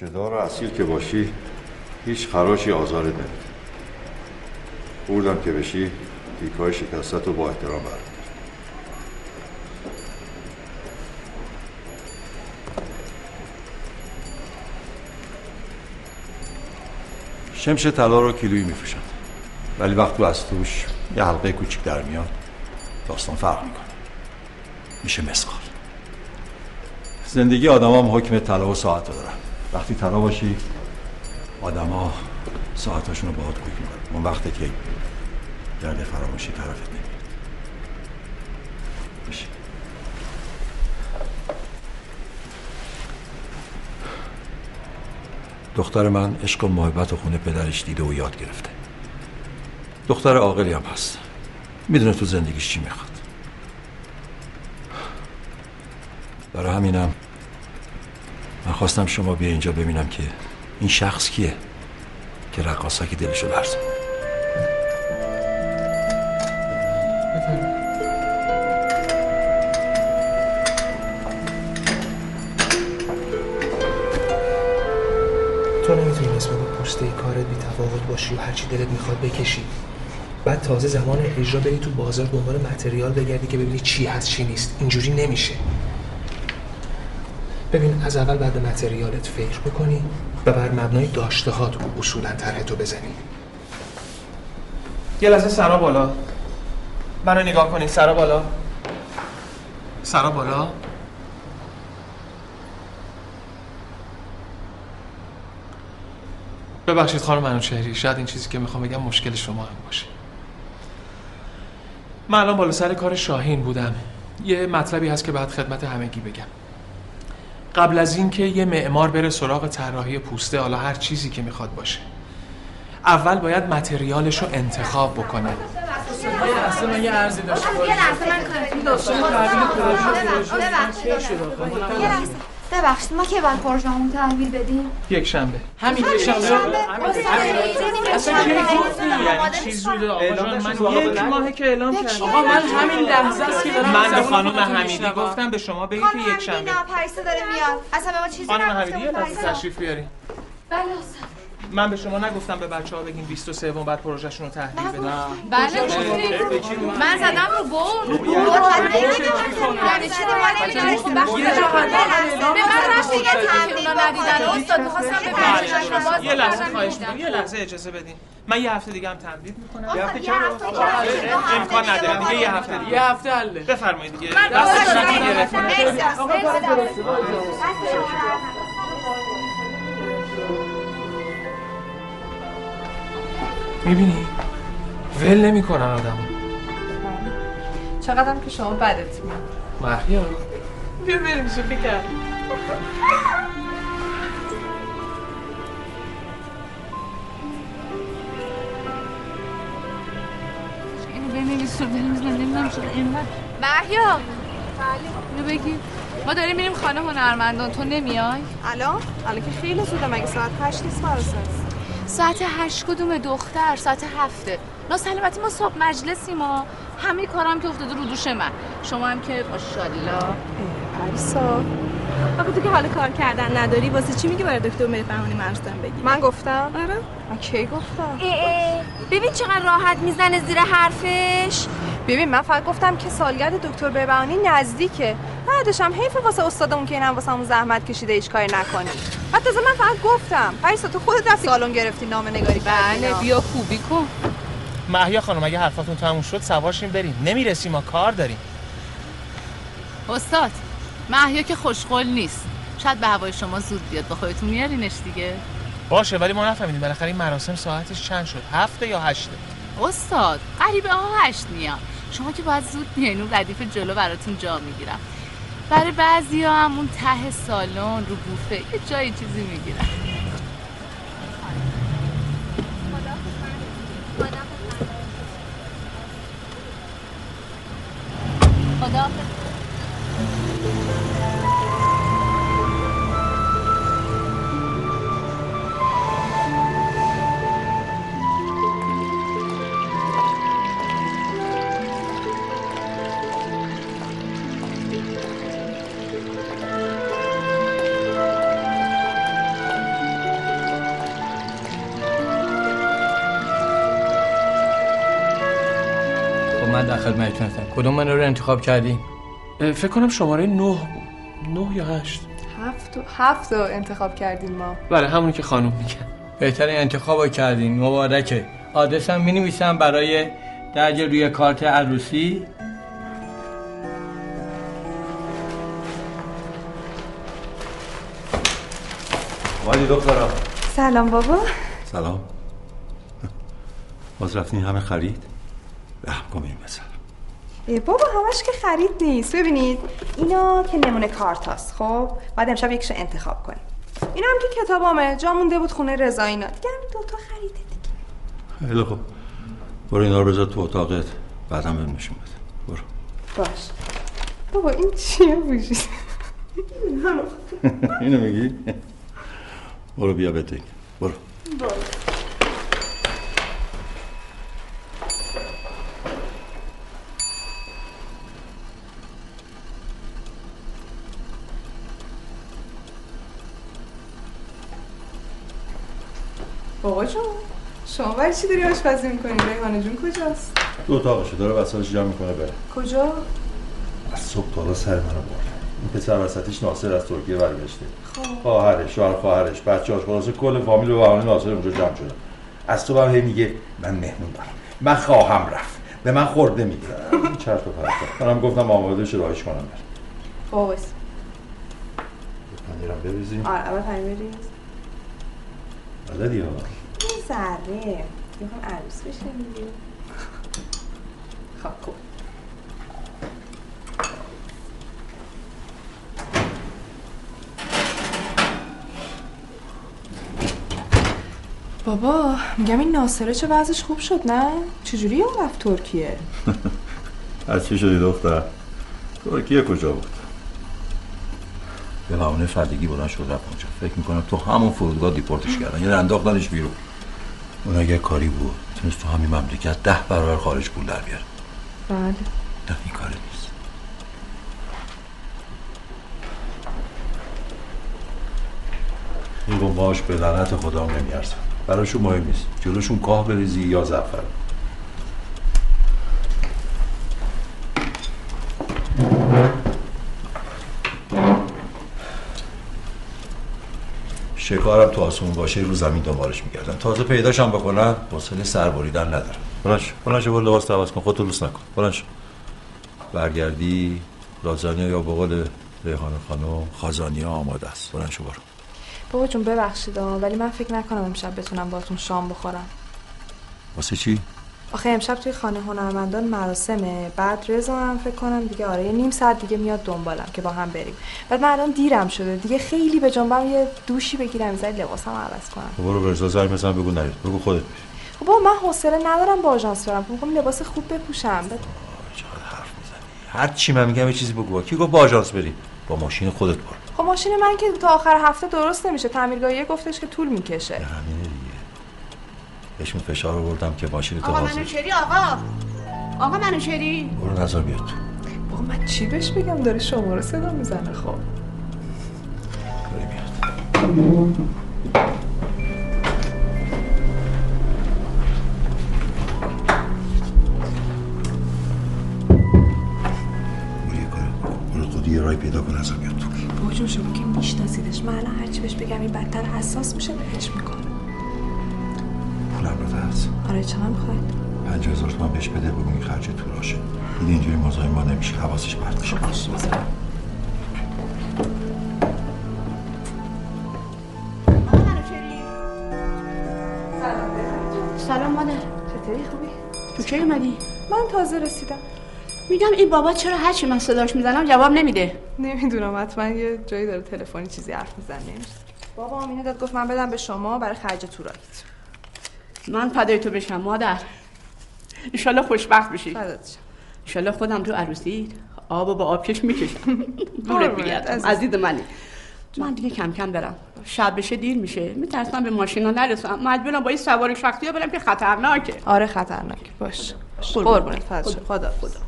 ریشه دار اصیل که باشی هیچ خراشی آزار نمید بودم که بشی تیکای شکستت رو با احترام برد شمش طلا رو کیلویی میفروشن ولی وقتی از توش یه حلقه کوچیک در میاد داستان فرق می‌کنه. میشه مسخال. زندگی آدم هم حکم طلا و ساعت رو دارن. وقتی طلا باشی آدما ساعتاشون رو باهات کوک می‌کنن. اون وقتی که درد فراموشی طرفت نمیاد دختر من عشق و محبت و خونه پدرش دیده و یاد گرفته. دختر عاقلی هم هست. می‌دونه تو زندگیش چی می‌خواد. برای همینم خواستم شما بیا اینجا ببینم که این شخص کیه که رقاصا که دلشو لرزون تو نمی‌تونی نسبت به پوسته کارت بی تفاوت باشی و هرچی دلت می‌خواد بکشی. بعد تازه زمان اجرا بری تو بازار دنبال متریال بگردی که ببینی چی هست چی نیست. اینجوری نمیشه. ببین از اول بعد متریالت فکر بکنی و بر مبنای داشته هات اصولا طرح تو بزنی. یه لحظه سرا بالا. منو نگاه کنی. سرا بالا. سرا بالا؟ ببخشید خانم منوچهری شاید این چیزی که می‌خوام بگم مشکل شما هم باشه. من الان بالا سر کار شاهین بودم. یه مطلبی هست که بعد خدمت همگی بگم. قبل از اینکه یه معمار بره سراغ طراحی پوسته حالا هر چیزی که می‌خواد باشه. اول باید متریالش رو انتخاب بکنه. اصلا من یه عرضی داشته یه لحظه. من کارتون داشتم ببخشید ما که باید پروژه‌مون تحویل بدیم. یک شنبه. همین یه شنبه. اصلا یعنی چی زوده آقا جان من یک ماهه که اعلام کردم. آقا من همین لحظه است که دارم من به خانم حمیدی. گفتم به شما بگید که یک شنبه. نه پریسا داره میاد. اصلا به ما چیزی خانم نگفته حمیدی لحظه پریسا. تشریف بیارین. بله. من به شما نگفتم به بچه ها بگین 23 بعد پروژهشون رو تحویل بدن. بله گفتید من زدم رو برد. یعنی به من رفتی که اونا ندیدن استاد می‌خواستم به پروژهشون رو باز یه لحظه خواهش. می‌کنم. یه لحظه اجازه بدین. من یه هفته دیگه هم تمدید می‌کنم. یه هفته کم امکان نداره دیگه یه هفته دیگه. یه هفته حله. بفرمایید دیگه. من دستتون راست می‌بینی؟ ول نمی‌کنن آدمو چقدرم که شما بدت میاد. محیا بیا بریم شوخی کرد اینو بنویس رو بنویس نمی‌دونم چرا اینقدر. محیا اینو بگی. ما داریم میریم خانه هنرمندان. تو نمیای؟ الان؟ الان که خیلی زوده مگه ساعت هشت نیست فراست ساعت هشت کدوم دختر ساعت هفته. ناسلامتی ما صبح مجلسی ما همه کارم که افتاده رو دوش من. شما هم که ماشاءالله. پریسا آخه تو که حال کار کردن نداری واسه چی میگی برای دکتر مهربانی مرزدن بگی؟ من گفتم. آره. من کی گفتم؟ ببین چقدر راحت می‌زنه زیر حرفش. ببین من فقط گفتم که سالگرد دکتر بهبهانی نزدیکه. بعدش هم حیف واسه استادمون که اینم واسه همون زحمت کشیده هیچ کاری نکنی بعد تازه من فقط گفتم پریسا تو خودت رفتی سالن گرفتی نامه نگاری بله. بیا خوبی کن محیا خانم اگه حرفاتون تموم شد سوارشیم بریم. نمی‌رسیم ما کار داریم. استاد محیا که خوشقول نیست. شاید به هوای شما زود بیاد. با خودتون میارینش دیگه. باشه ولی ما نفهمیدیم. بالاخره این مراسم ساعتش چند شد؟ هفته یا هشته؟ استاد قریبه ها هشت میان شما که باید زود بیاین. اون ردیف جلو براتون جا می‌گیرم. برای بعضی هم اون ته سالن رو بوفه. یه جایی چیزی می‌گیرم انتخاب کردین اه، فکر کنم شماره نه بود. نه یا هشت. هفت و- هفت رو انتخاب کردیم ما. بله همونی که خانوم میگن بهترین انتخاب رو کردین. مبارکه. آدرسم می نویسم برای درج روی کارت عروسی. ولی دخترم سلام بابا. سلام. باز رفتین همه خرید؟ به کن این مثلا بابا همش که خرید نیست. ببینید اینا که نمونه کارت هست خب بعد امشب یکشو انتخاب کنیم. اینا هم که کتابامه. جا مونده بود خونه رضا اینا. دیگه هم دوتا خریده دیگه. خیلی خوب. برو اینا رو بذار تو اتاقت. بهم نشون بده. برو. باش. بابا این چیه بوشی اینو میگی؟ برو بیا بده برو. بابا جون شما برای چی داری آشپزی می‌کنی؟ ریحانه جون کجاست؟ تو اتاقشه داره وسایلش جمع می‌کنه بره. کجا؟ از صبح تا سر منو برد. این پسر وسطیش ناصر از ترکیه برگشته. خواهرش شوهر خواهرش بچه‌هاش خلاصه کل فامیل و بهانه ناصر اونجا جمع شدن از تو هم هی میگه من مهمون دارم. من خواهم رفت. به من خورده این چرت و پرتا منم گفتم آماده شه راهش کنم. بره بابا بس پنیرم بریزیم. آره اول پنیر بریز. بلدی ها یه ذره. می‌خوام عروس دیگه. خب خوب. بابا میگم این ناصره چه وضعش خوب شد نه؟ چجوری یه رفت ترکیه؟ از چی شدی دختر؟ ترکیه کجا بود؟ به بهونه فردگی بلند شد رفت اونجا. فکر می‌کنم تو همون فرودگاه دیپورتش کردن. یعنی انداختنش بیرون. اون اگه کاری بود تونست تو همین مملکت ده برابر خارج پول در بیاره. بله. نه این کاری نیست. این بمباش به لعنت خدا نمیارزن براشون مهم نیست. جلوشون کاه بریزی یا زعفر شکارم تو آسمون باشه رو زمین دنبالش میگردن. تازه پیداشم بکنن حوصله سر بریدن ندارم. بلنش بلنش برو لباس عوض کن خودتو لوس نکن. بلنش برگردی لازانیا یا بقول ریحان خانم خازانیا آماده است. بلنش برو. بابا جون ببخشید ولی من فکر نکنم امشب بتونم باتون شام بخورم. واسه چی؟ آخه امشب توی خانه هنرمندان مراسمه. بعد رضا هم فکر کنم دیگه آره یه نیم ساعت دیگه میاد دنبالم که با هم بریم. بعد من الان دیرم شده. دیگه خیلی به جنبم یه دوشی بگیرم زای لباسم عوض کنم. برو برزا زنگ بزن بگو نرید. بگو خودت خب بابا من حوصله ندارم با آژانس برم. خب می‌خوام لباس خوب بپوشم. چقدر حرف می‌زنی؟ هر چی من میگم یه چیزی بگو. کی گفت با آژانس بری؟ با ماشین خودت برو. خب ماشین من که تا آخر هفته درست نمیشه. تعمیرگاهیه گفتش که طول می‌کشه. همینه دیگه. بهشون فشار آوردم که ماشین تو آقا منوچری آقا. آقا منوچری برو نظر بیاد تو. بابا من چی بهش بگم داره شما رو صدا می‌زنه خب. برو خودی یه رای پیدا کن نظر بیاد تو. بابا جون شما که میشناسیدش. من الان هرچی بهش بگم این بدتر حساس میشه بهش می‌کنه پولم رو هست آره چقدر می‌خواید پنج هزار تومن بهش بده بگو این خرج توراشه. دیدی اینجوری مزاحم ما نمیشه حواسش پرت میشه. منوچری سلام مادر. چطوری خوبی؟ تو اومدی؟ من تازه رسیدم. میگم این بابا چرا هرچی من صداش می‌زنم جواب نمیده. نمی‌دونم حتما یه جایی داره تلفنی چیزی حرف می‌زنه. بابا امینه داد گفت من بدم به شما برای خرج تورایت من فدای تو بشم مادر. ایشالله خوشبخت بشی. ایشالله خودم تو عروسی آب و با آبکش می‌کشم. دورت بگردم عزیز. منی. من دیگه کم کم برم. شب بشه دیر میشه. میترسم به ماشینا نرسم. مجبورم با این سواری شخصی ها برم که خطرناکه. آره خطرناک باش. قربونت. شم. خدا خدا.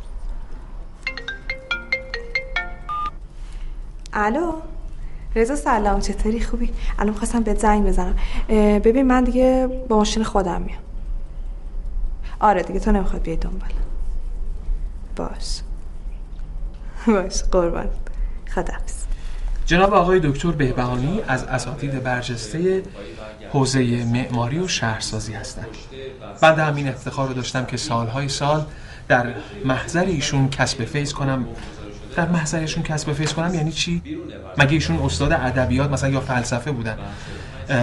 الو؟ رضا سلام چطوری؟ خوبی؟ الان خواستم بهت زنگ بزنم. ببین من دیگه با ماشین خودم میام. آره دیگه تو نمی‌خواد بیای دنبالم باش. باش قربان. خدافز جناب آقای دکتر بهبهانی از اساتید برجسته حوزه معماری و شهرسازی هستند. بنده همین افتخار رو داشتم که سالهای سال در محضر ایشون کسب فیض کنم در محضرشون کسب فیض کنم یعنی چی؟ مگه ایشون استاد ادبیات مثلا یا فلسفه بودن؟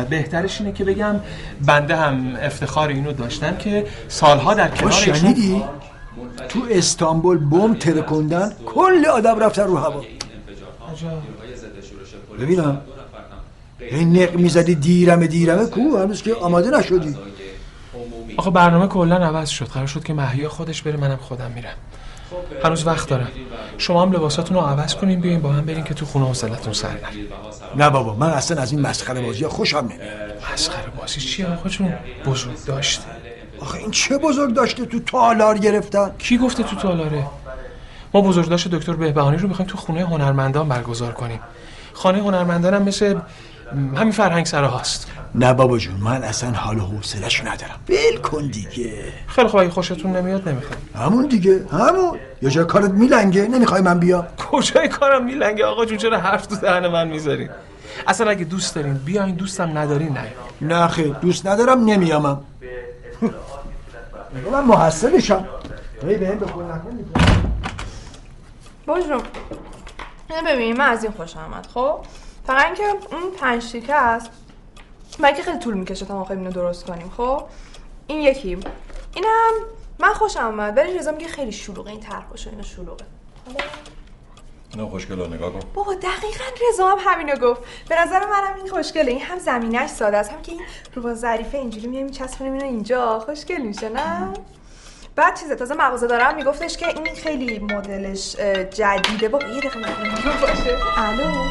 بهترش اینه که بگم بنده هم افتخار اینو داشتم که سالها در کنار شنیدی؟ تو استانبول بم ترکوندن کل آدم رفتن رو هوا. ببینم. این نق می‌زدی دیرمه دیرمه کو؟ هنوز که آماده نشدی. آخه برنامه کلا عوض شد. قرار شد که محیا خودش بره منم خودم میرم. هنوز وقت دارم. شما هم لباساتون رو عوض کنین بیاین با هم برین که تو خونه حوصلتون سر نره. نه بابا من اصلا از این مسخره بازی خوشم نمیاد. مسخره بازی چیه آقا جون؟ بزرگ داشته. آخه این چه بزرگ داشته؟ تو تالار گرفتن. کی گفته تو تالاره؟ ما بزرگداشت دکتر بهبهانی رو می‌خوایم تو خونه هنرمندان برگزار کنیم. خانه هنرمندان هم مثل همین فرهنگ سرا هاست. نه بابا جون من اصلا حال و حوصلش ندارم. ول کن دیگه. خیلی خوب اگه خوشتون نمیاد نمی‌خوام. همون دیگه همون. یه جا کارت میلنگه نمی‌خوای من بیام؟ کجای کارم میلنگه؟ آقا جون چرا حرف تو دهن من می‌ذارین اصلا اگه دوست دارین بیاین دوستم ندارین نه. نه خیر دوست ندارم نمیامم. من محسنشم هی به هم بخور نکن ببین من از این خوشم آمد خب؟ فقط اینکه اون پنج تیکه است. من که خیلی طول می‌کشه تا ما بخوایم اینو درست کنیم خب؟ این یکی. اینم من خوشم آمد ولی رضا میگه خیلی شلوغه این طرح باشه اینو شلوغه. نه خوشگلا نگاه کن. بابا دقیقا رضا هم همینو گفت. به نظر منم این خوشگله این هم زمینش ساده است. هم که این رو ظریفه اینجوری میایم میچسبونیم اینو اینجا. خوشگل میشه نه؟ بعد چیزه تازه مغازه دارم میگفتش که این خیلی مدلش جدیده. بابا یه دقیقه باشه الو؟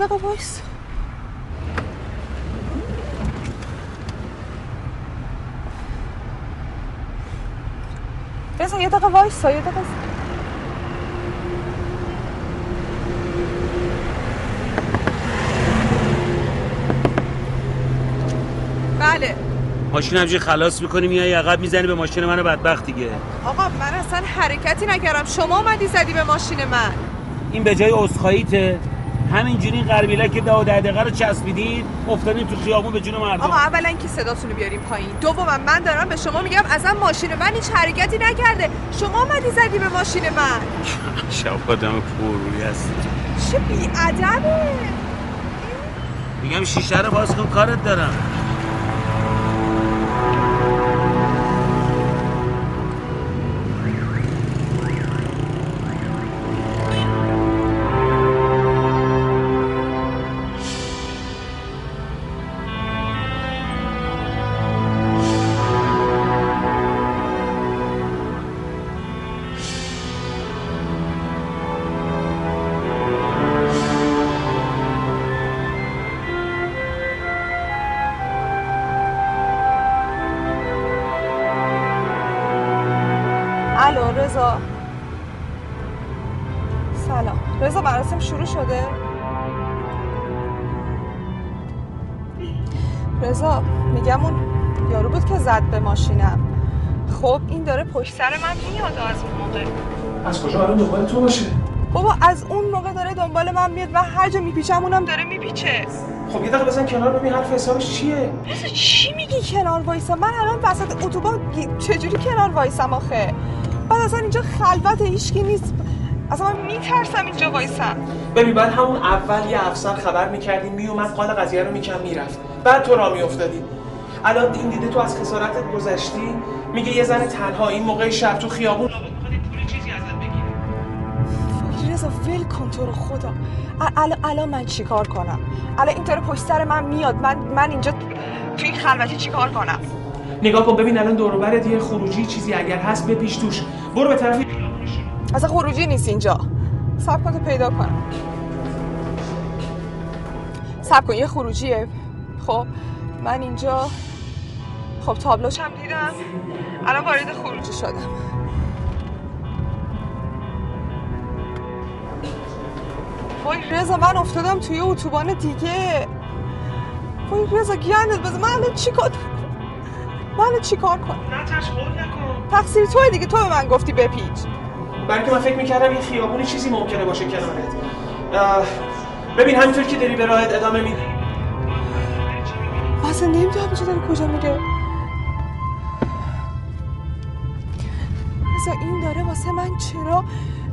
یه دقیقه وایس. بذار یه دقیقه وایس یه دقیقه بله. ماشین همجوری خلاص می‌کنی میای عقب می‌زنی به ماشین منو بدبخت دیگه. آقا من اصلا حرکتی نکردم. شما اومدی زدی به ماشین من. این به جای اسخاییته همینجوری قربیله که ده و ده دقیقه رو چسبیدید افتادین تو خیابون به جون مردم. آقا اولا که صداتون رو بیاریم پایین. دوما من دارم به شما میگم اصلا ماشین من هیچ حرکتی نکرده. شما اومدی زدی به ماشین من. شب آدم پروری هستی. چه بیادبه. میگم شیشه رو باز کن کارت دارم. پشت سر من میاد از اون موقع. از کجا؟ الان دنبال تو باشه. بابا از اون موقع داره دنبال من میاد. و هر جا میپیچم اونم داره میپیچه. خب یه دقیقه بزن کنار ببین حرف حسابش چیه. مثلا چی میگی کنار وایسم من الان وسط اتوبان چجوری کنار وایسم آخه؟ بعد اصلا اینجا خلوت هیچکی نیست. اصلا من میترسم اینجا وایسم. ببین بعد همون اول یه افسر خبر می‌کردی میومد قال قضیه رو میکن می‌رفت. بعد تو را میافتادی. الان این دیده تو از خسارتت گذشتی؟ میگه یه زن تنها این موقع شب تو خیابون رضا ول کن تو رو خدا. ال- الان الان من چیکار کنم؟ الان اینطور پشت سر من میاد. من من اینجا توی این خلوتی چیکار کنم؟ نگاه کن ببین الان دور یه خروجی چیزی اگر هست بپیش توش. برو به طرف اصلا خروجی نیست اینجا. سب کن پیدا کنم سب کن یه خروجیه. خب من اینجا خب تابلوش هم دیدم. الان وارد خروجی شدم. وای رضا من افتادم توی اتوبان دیگه. وای رضا گندت بزن. من الان چیکار من الان چیکار کنم؟ تقصیر توه دیگه. تو به من گفتی بپیچ. بلکه من فکر می‌کردم این خیابونی چیزی ممکنه باشه کنارت. ببین همینطور که داری به راهت ادامه میدی. اصلا نمی‌دونم اینجا داره کجا میره. رضا این داره واسه من چرا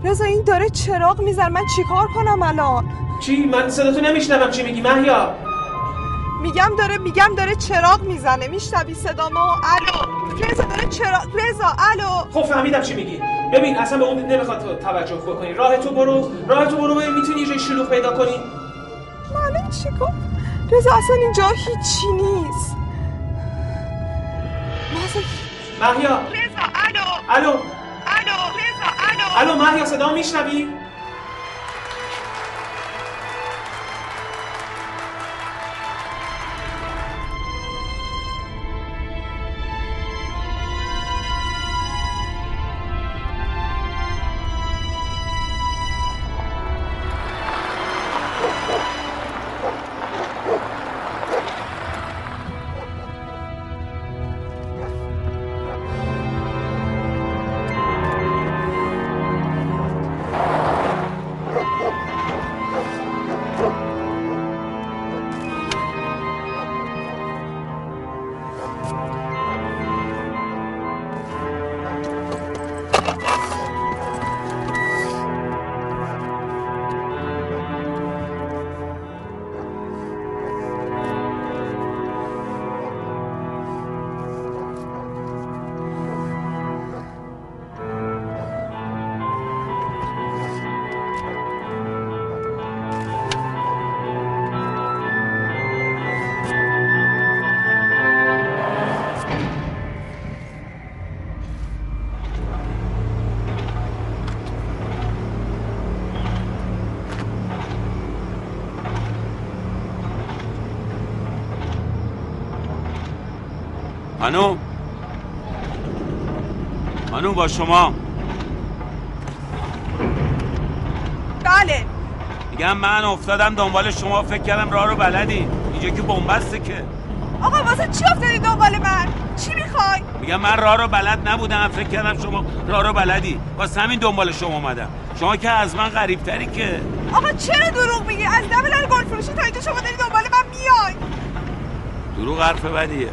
رضا این داره چراغ میزن من چیکار کنم الان؟ چی؟ من صداتو نمیشنوم. چی میگی مهیا میگم داره میگم داره چراغ می‌زنه. میشنوی صدامو؟ الو. رضا داره چراغ رضا الو. خب فهمیدم چی میگی. ببین اصلا به اون نمی‌خواد تو توجه بکنی. راه تو برو. راه تو برو. می‌تونی یه شلوغ پیدا کنی. من چیکار رضا اصلا اینجا هیچی نیست. مهیا رضا الو. الو. الو مهیا صدا میشنوی؟ خانوم خانوم با شما. بله. میگم من افتادم دنبال شما فکر کردم راه رو بلدی. اینجا که بنبسته که. آقا واسه چی افتادی دنبال من؟ چی می‌خوای؟ میگم من راه رو بلد نبودم فکر کردم شما راه رو بلدی. واسه همین دنبال شما اومدم. شما که از من غریب تری که. آقا چرا دروغ میگی؟ از دبل گل فروشی تا اینجا شما داری دنبال من میای. دروغ حرف بدیه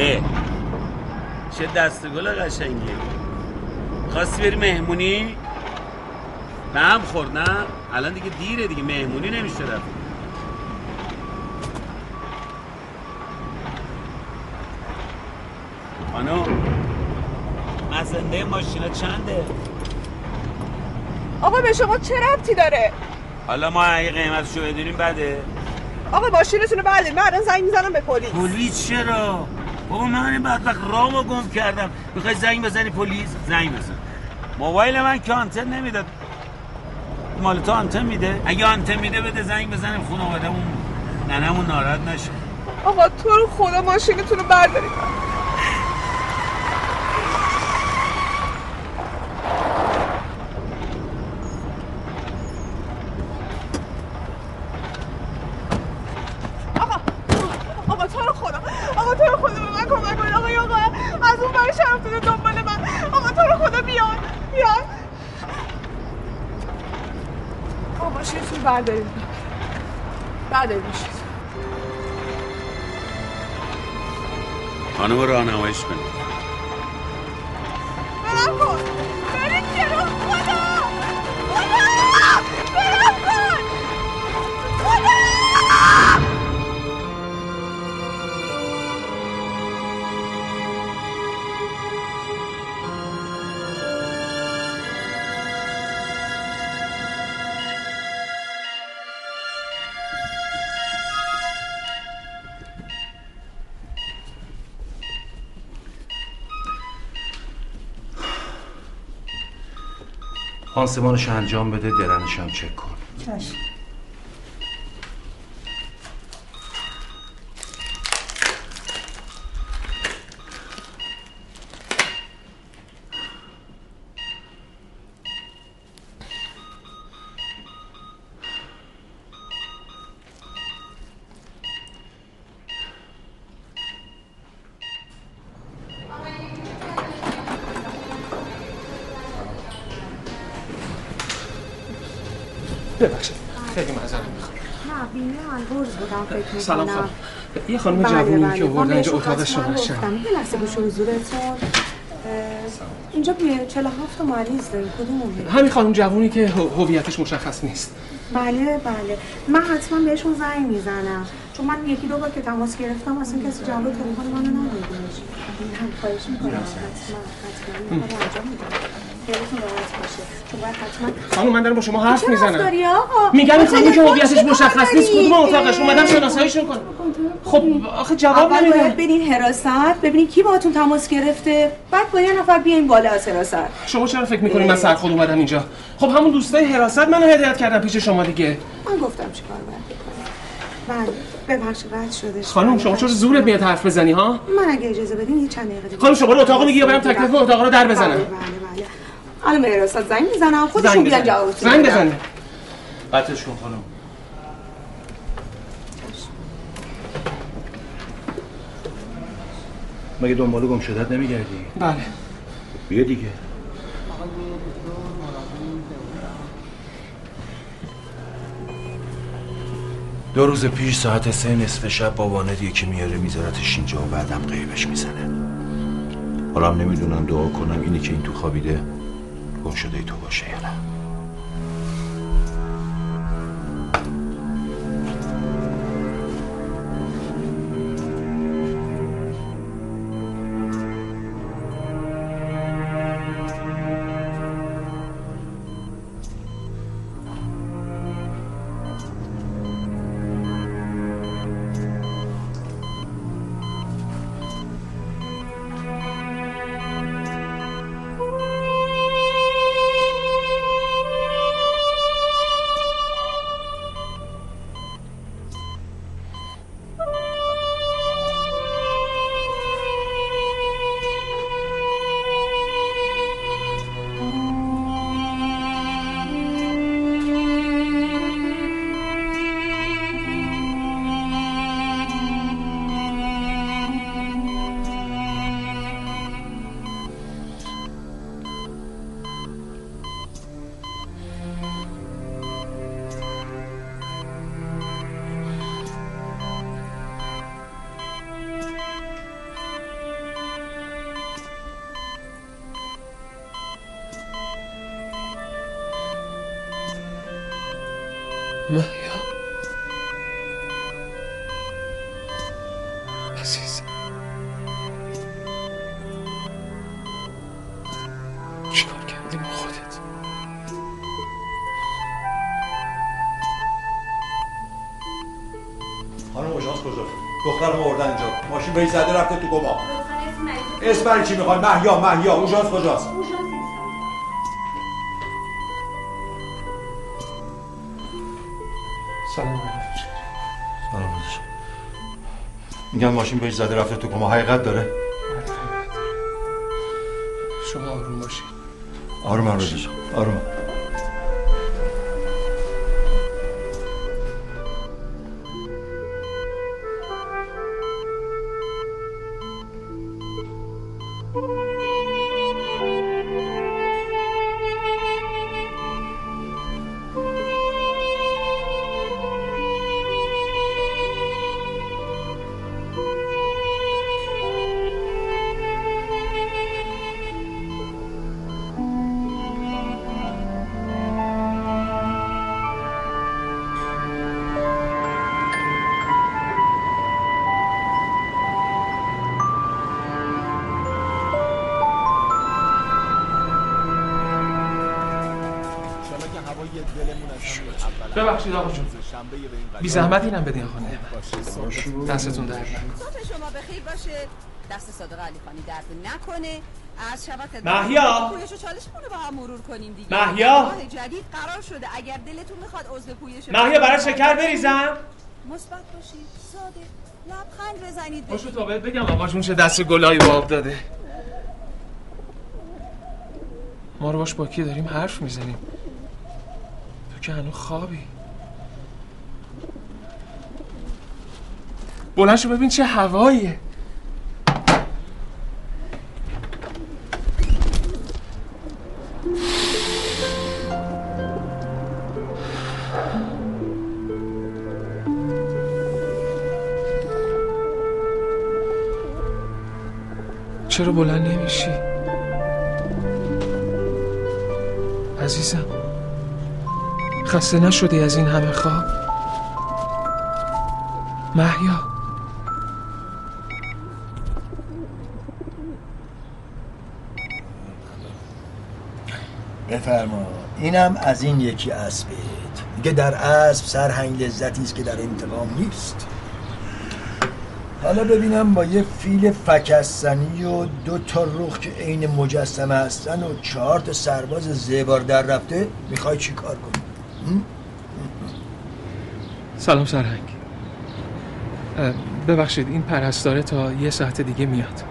اه چه دستگل قشنگی خواستی بری مهمونی؟ به هم خورد نه؟ الان دیگه دیره دیگه مهمونی نمیشه رفت خانم مزنده ماشینا چنده؟ آقا به شما چه ربطی داره حالا ما اگه قیمتشو بدونیم بده آقا ماشینتون رو بله من الان زنگ می‌زنم به پلیس پلیس چرا؟ بابا من این بدبخت رامو گم کردم. می‌خوای زنگ بزنی پلیس؟ زنگ بزن. موبایل من که آنتن نمی‌داد. مال تو آنتن میده؟ اگه آنتن میده بده زنگ بزنیم خانوادهمون. ننمون ناراحت نشه. آقا تو رو خدا ماشینتون رو بردارید. پانسمانش انجام بده درنش هم چک کن. چشم. می‌کنم. سلام خانم. یه خانم بله، جوونی بله. که آوردن اینجا اتاق شما. شم یه لحظه گوش حضورتون اینجا بیه 47 مریض داریم. کدومون همین خانم جوونی که هو- هویتش مشخص نیست. بله بله. من حتما بهشون زنگ می‌زنم. چون من یکی دو بار که تماس گرفتم اصلا کسی جواب تلفن منو هم خواهش می‌کنم حتما حتما انجام میدم. خیلیتون راحت باشه. چون باید حتما خانم من دارم با شما حرف می‌زنم؟ میگم خانمی که هویتش مشخص نیست؟ کدوم اتاقش؟ اومدم شناساییشون کنم. خب آخه جواب اول نمیده باید برین حراست ببینین کی باهاتون تماس گرفته. بعد با یه نفر بیاین بالا از حراست. شما چرا فکر می‌کنید من سرخود اومدم اینجا؟ خب همون دوستای حراست منو هدایت کردن پیش شما دیگه. من گفتم چیکار باید بکنم. بله ببخشید قطع شده خانم شما چرا زورت میاد حرف بزنی ها؟ من اگه اجازه بدین یه چند دقیقه خانم شما رو اتاق میگی یا برم تک تک اتاق رو در بله بزنم؟ بله بله. الان به حراست زنگ می‌زنم خودشون بیان جوابتون زنگ. بزنه قطعش کن خانم. مگه دنبال گم شدت نمیگردی؟ بله. بیا دیگه. دو روز پیش ساعت سه نصف شب با واند یکی میاره میذارتش اینجا و بعدم قیبش می‌زنه. حالا نمی‌دونم دعا کنم اینی که این تو خوابیده. گم شده ای تو باشه یا نه وی زده رفته تو گما. اسم برای چی می‌خواد مهیا محیا اوجاز کجاست؟ سلام سلام میگن ماشین بهش زده رفته تو کما حقیقت داره. شما آروم باشید آروم آروم. آروم. بی زحمت اینم بدین نعمت دستتون در صبح شما بخیر باشه. دست صادق علی خانی درد نکنه. از شبت مهیا! پویش و چالشمون رو با هم مرور کنیم دیگه. مهیا! راه جدید قرار شده. اگر دلتون می‌خواد عضو پویش مهیا برای شکر بریزم. مثبت باشید. ساده لبخند بزنید. باشو تا بهت بگم آقا جون چه دست گلایی با آب داده. ما رو باش با کی داریم حرف می‌زنیم؟ تو که هنو خوابی. بلند شو ببین چه هواییه. چرا بلند نمیشی؟ عزیزم خسته نشدی از این همه خواب؟ محیا بفرما. اینم از این یکی اسبت دیگه در اسب سرهنگ لذتی است که در انتقام نیست. حالا ببینم با یه فیل فکستنی و دو تا رخ که عین مجسمه هستن و چهار تا سرباز زبار در رفته می‌خوای چی کار کنی؟ سلام سرهنگ. ببخشید این پرستاره تا یه ساعت دیگه میاد.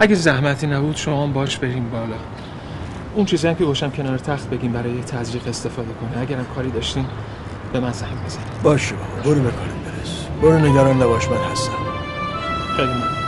اگه زحمتی نبود شما باش بریم بالا. اون چیزی هم که گوشم کنار تخت بگیم برای تزریق استفاده کنه. اگرم کاری داشتین به من زنگ بزنید. باشه بابا برو به کارت برس. برو نگران نباش من هستم. خیلی ممنون.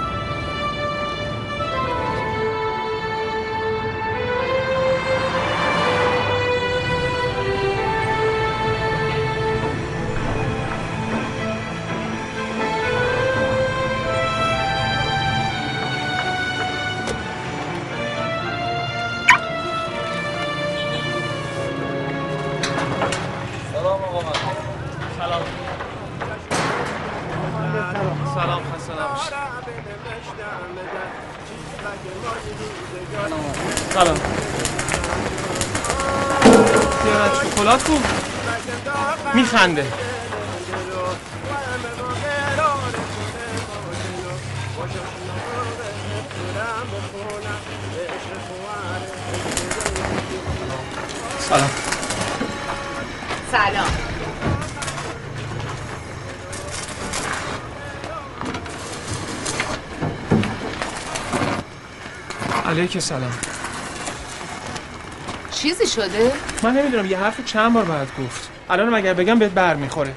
علیک سلام. چیزی شده؟ من نمی‌دونم یه حرف چند بار باید گفت. الان اگر بگم بهت بر می‌خوره.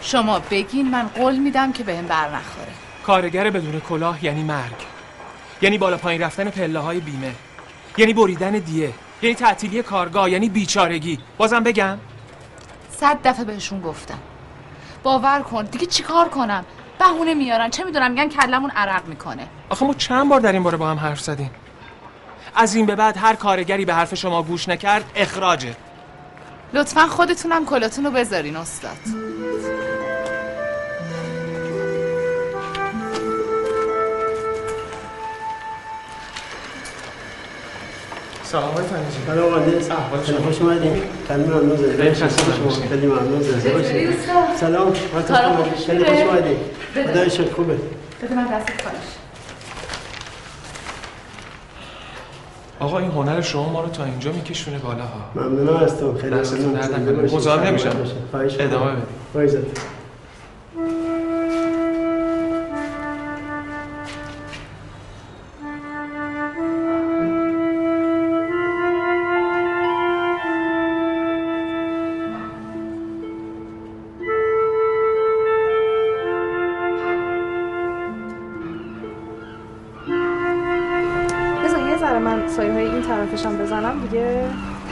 شما بگین من قول میدم که بهم بر نخوره. کارگر بدون کلاه یعنی مرگ. یعنی بالا پایین رفتن پله های بیمه. یعنی بریدن دیه. یعنی تعطیلی کارگاه. یعنی بیچارگی. بازم بگم. صد دفعه بهشون گفتم. باور کن دیگه چیکار کنم؟ بهونه میارن. چه می‌دونم میگن کلمون عرق می‌کنه. آخه ما چند بار در این باره با هم حرف زدیم؟ از این به بعد هر کارگری به حرف شما گوش نکرد اخراجه. لطفا خودتونم کلاتون رو بذارین استاد. سلام های فنیجی سلام مهندس خیلی خوش اومدین. خیلی ممنون. خیلی ممنون؟ سلام. خیلی؟ خوش. خدای شکر خوبه؟ بده من دست کارش آقا این هنر شما ما رو تا اینجا میکشونه بالا ها ممنونم. از تو خیلی ممنون. مزاحم نمیشم. ادامه بدید.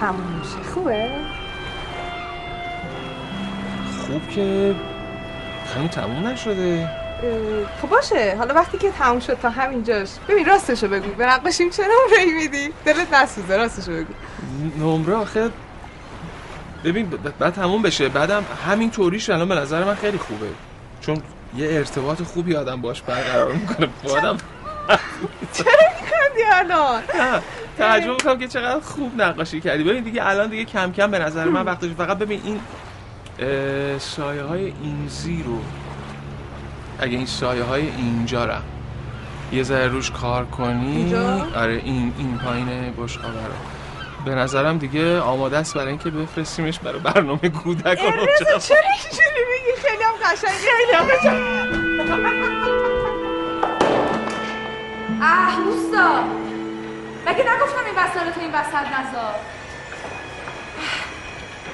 تموم میشه. خوبه؟ خوب که هنوز تموم نشده. خب باشه. حالا وقتی که تموم شد تا همینجاش ببین راستشو بگو. به نقاشیم چه نمره میدی؟ دلت نسوزه. راستشو بگو. نمره آخه ببین بعد تموم بشه. بعدم همین طوریش الان به نظر من خیلی خوبه. چون یه ارتباط خوبی آدم باش برقرار می‌کنه. با آدم چرا میخندی الان؟ تعجب می‌کنم که چقدر خوب نقاشی کردی. ببین دیگه الان دیگه کم کم به نظر من وقتش فقط ببین این سایه های این زیرو اگه این سایه های اینجا را یه ذره روش کار کنی اینجا؟ آره این این پایین بشقابه رو به نظرم دیگه آماده است برای اینکه بفرستیمش برای برنامه کودک و رضا نوجوان. چرا اینجوری میگی؟ خیلی هم قشنگه. خیلی هم اه روستا مگه نگفتم این وسایل تو این وسط نذار؟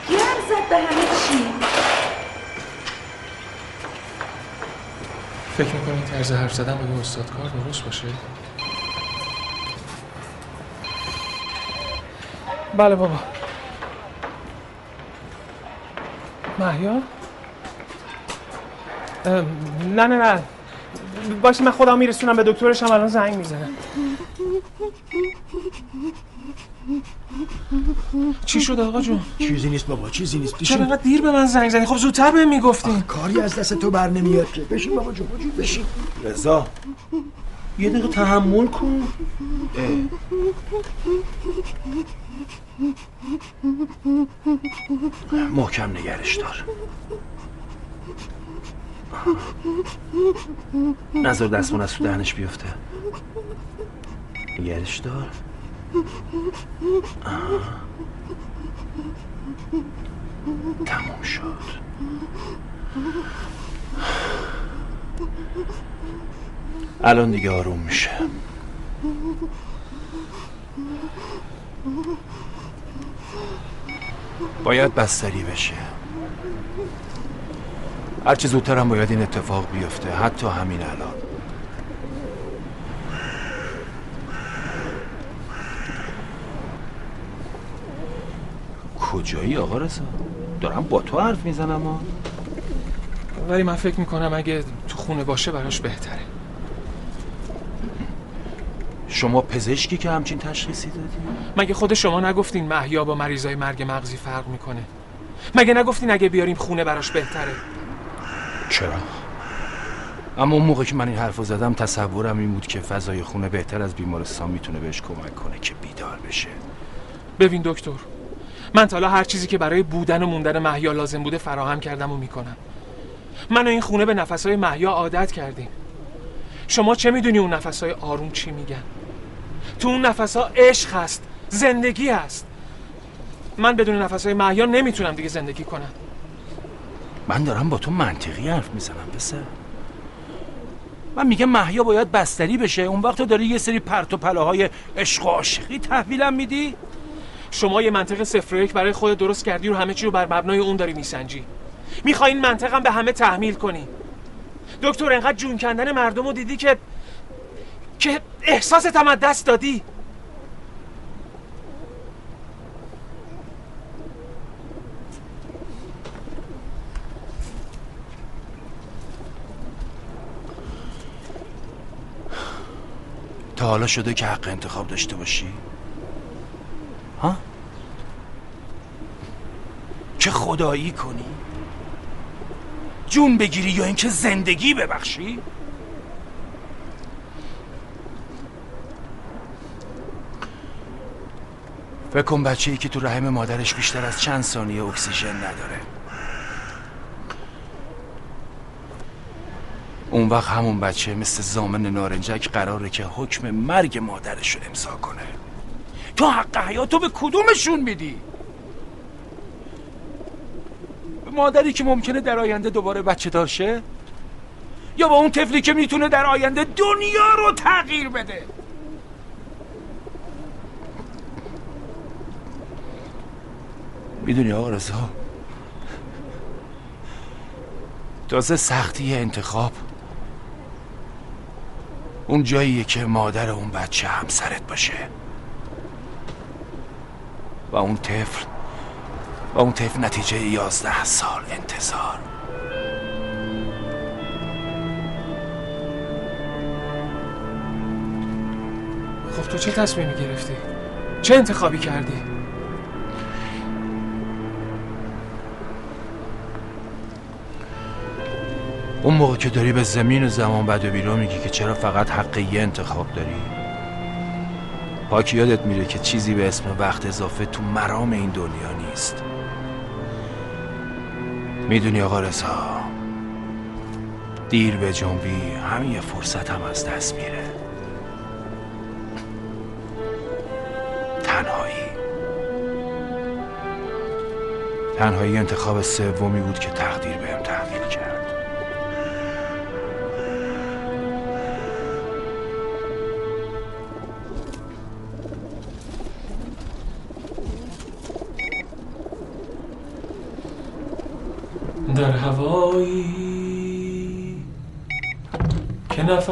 گرم زد به همه چی. فکر می‌کنی این طرز حرف زدن با یه استاد کار درست باشه؟ بله بابا. محیا؟ نه نه نه. باشه من خودم میرسونم به دکترش هم الان زنگ می‌زنم. چی شد آقا جون؟ چیزی نیست بابا چیزی نیست. چرا بشین. اینقدر دیر به من زنگ زنی؟ خب زودتر بهم می‌گفتین کاری از دست تو بر نمیاد که. بشین بابا جون بشین. بشین. رضا. یه دقیقه تحمل کن. اه. محکم نگرش دار. نظر دستمون از تو دهنش بیفته. نگرش دار. تموم شد. الان دیگه آروم میشه. باید بستری بشه. هرچه زودتر هم باید این اتفاق بیفته. حتی همین الان. کجایی آقا رضا؟ دارم با تو حرف می‌زنم ها. ولی من فکر می‌کنم اگه تو خونه باشه براش بهتره. شما پزشکی که همچین تشخیصی دادی؟ مگه خود شما نگفتین محیا با مریضای مرگ مغزی فرق می‌کنه؟ مگه نگفتین اگه بیاریم خونه براش بهتره؟ چرا؟ اما اون موقع که من این حرف زدم تصورم این بود که فضای خونه بهتر از بیمارستان می‌تونه بهش کمک کنه که بیدار بشه. ببین دکتر من تا حالا هر چیزی که برای بودن و موندن محیا لازم بوده فراهم کردم و می‌کنم. من و این خونه به نفسهای محیا عادت کردیم. شما چه می‌دونی اون نفسهای آروم چی میگن؟ تو اون نفسها عشق هست زندگی هست. من بدون نفسهای محیا نمی‌تونم دیگه زندگی کنم. من دارم با تو منطقی حرف می‌زنم بسه من میگم محیا باید بستری بشه. اون وقت تو داری یه سری پرت و پلاهای عشق و عاشقی تحویلم میدی؟ شما یه منطق صفر یک برای خود درست کردی و همه چی رو بر مبنای اون داری میسنجی. می‌خوای این منطقم به همه تحمیل کنی. دکتر انقدر جون کندن مردم رو دیدی که که احساست هم از دست دادی. تا حالا شده که حق انتخاب داشته باشی؟ ها؟ که خدایی کنی؟ جون بگیری یا اینکه زندگی ببخشی؟ فکر کن بچه ای که تو رحم مادرش بیشتر از چند ثانیه اکسیژن نداره. اون وقت همون بچه مثل زامن نارنجک قراره که حکم مرگ مادرش رو امضا کنه. تو حق حیاتو به کدومشون میدی؟ مادری که ممکنه در آینده دوباره بچه داشه؟ یا با اون طفلی که می‌تونه در آینده دنیا رو تغییر بده؟ می‌دونی آقا رضا تازه سختی انتخاب. اون جاییه که مادر اون بچه همسرت باشه. و اون طفل و اون طفل نتیجه یازده سال انتظار خب تو چه تصمیمی گرفتی؟ چه انتخابی کردی؟ اون موقع که داری به زمین و زمان بد و بیرا میگی که چرا فقط حق یه انتخاب داری پاک یادت میره که چیزی به اسم وقت اضافه تو مرام این دنیا نیست. می‌دونی آقا رضا دیر به جنبی همین یه فرصت هم از دست میره. تنهایی. تنهایی انتخاب سومی بود که تقدیر بهم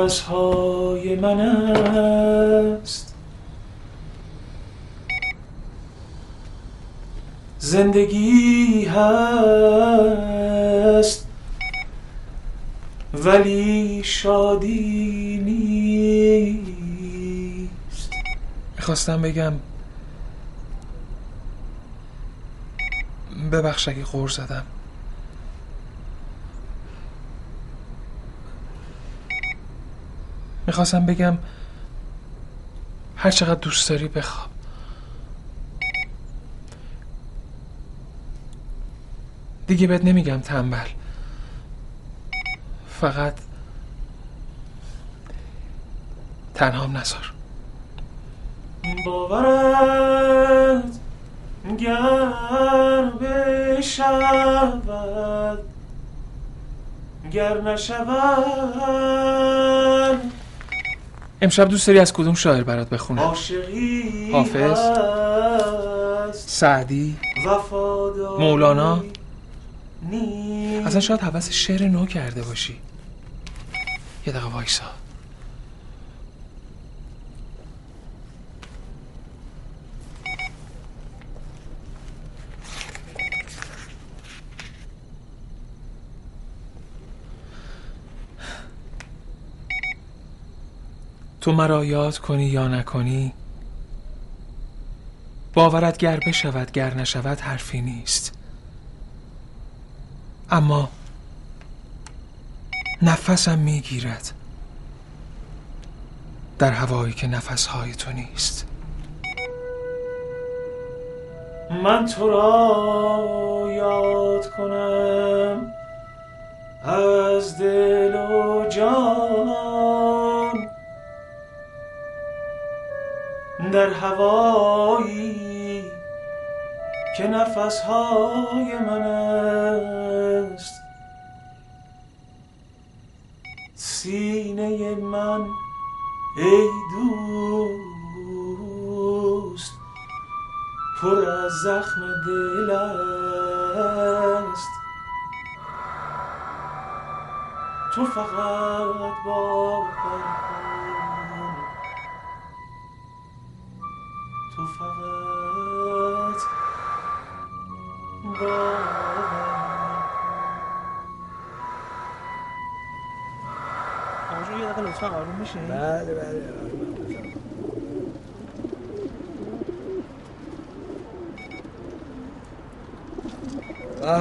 نفسهای من است. زندگی هست ولی شادی نیست. می‌خواستم بگم ببخش اگه زدم. می‌خواستم بگم هر چقدر دوست داری بخواب. دیگه بهت نمیگم تنبل. فقط تنهام نذار باورت گر بشود گر نشود امشب دوست داری از کدوم شاعر برات بخونه عاشقی حافظ سعدی مولانا. اصلا شاید حوث شعر نو کرده باشی. یه دقیقه وایسا. تو مرا یاد کنی یا نکنی؟ باورت گر بشود گر نشود حرفی نیست. اما نفسم می‌گیرد در هوایی که نفسهای تو نیست. من تو را یاد کنم از دل و جان. در هوایی که نفسهای من است. سینه من ای دوست پر از زخم دل است. تو فقط باور آقا یه لطفا آروم میشه بله بله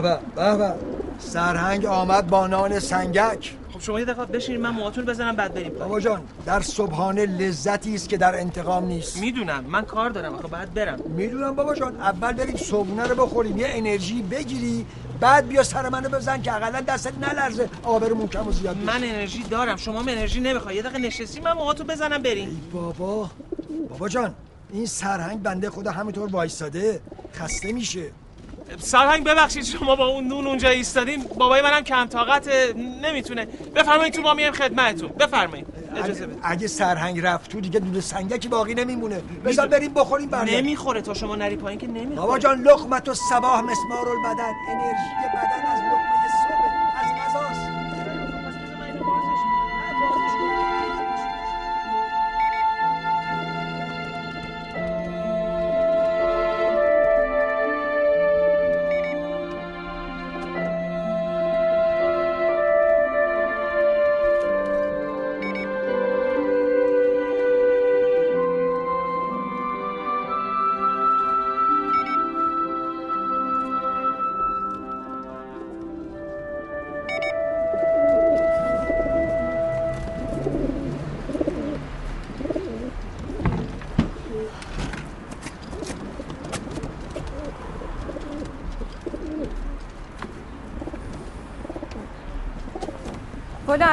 به به به سرهنگ آمد با نان سنگک خب شما یه دقیقه بشینید من موهاتون بزنم بعد بریم بابا جان در صبحانه لذتی است که در انتقام نیست. می‌دونم من کار دارم آخه بعد برم. می‌دونم بابا جان اول بریم صبحونه رو بخوریم یه انرژی بگیری بعد بیا سر منو بزن که اقلا دستت نلرزه. آبرمون کم و زیاد. من انرژی دارم شما هم انرژی نمی‌خوای. یه دقیقه نشستی من موهاتو بزنم بریم. بابا. بابا جان این سرهنگ بنده خدا همینطور وایستاده خسته میشه. سرهنگ ببخشید شما با اون نون اونجا ایستادین. بابای منم کم طاقت نمی‌تونه. بفرمایید تو ما میایم خدمتتون. بفرمایید. اجازه اگه, اگه سرهنگ رفت تو دیگه دود سنگکی باقی نمیمونه. بذار بریم بخوریم برگردیم نمی‌خوره تا شما نری پایین که نمی‌خوره. بابا جان لقمت و صباح مسمار البدن. انرژی بدن از لقمه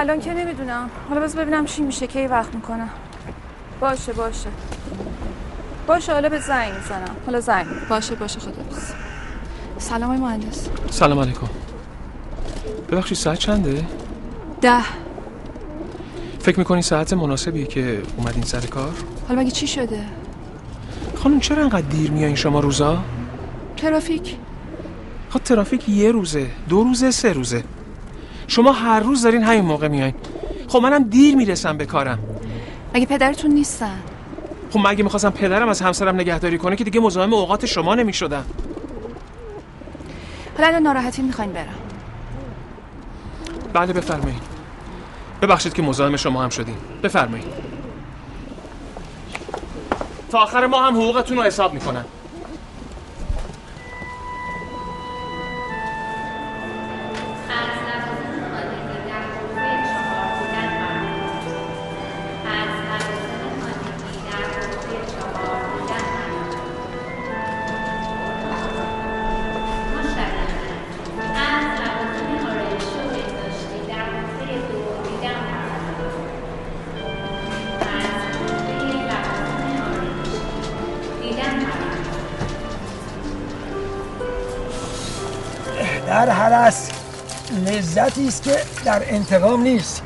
الان که نمی‌دونم. حالا بس ببینم چی میشه کی وقت می‌کنم باشه باشه. باشه حالا به زنگ می‌زنم. حالا زنگ. باشه باشه خدا سلام های مهندس. سلام علیکم. ببخشید ساعت چنده؟ ده. فکر می‌کنی ساعت مناسبیه که اومدین سر کار؟ حالا مگه چی شده؟ خانم چرا انقدر دیر میایین شما روزا؟ ترافیک. خب ترافیک یه روزه دو روزه سه روزه. شما هر روز دارین همین موقع میایین خب منم دیر می‌رسم به کارم. مگه پدرتون نیستن؟ خب من اگه می‌خواستم پدرم از همسرم نگهداری کنه که دیگه مزاحم اوقات شما نمی‌شدم؟ حالا الان ناراحتی می‌خواین برم. بله بفرمایید. ببخشید که مزاحم شما هم شدیم. بفرمایید. تا آخر ما هم حقوقتون رو حساب می‌کنن. لذتی است که در انتقام نیست.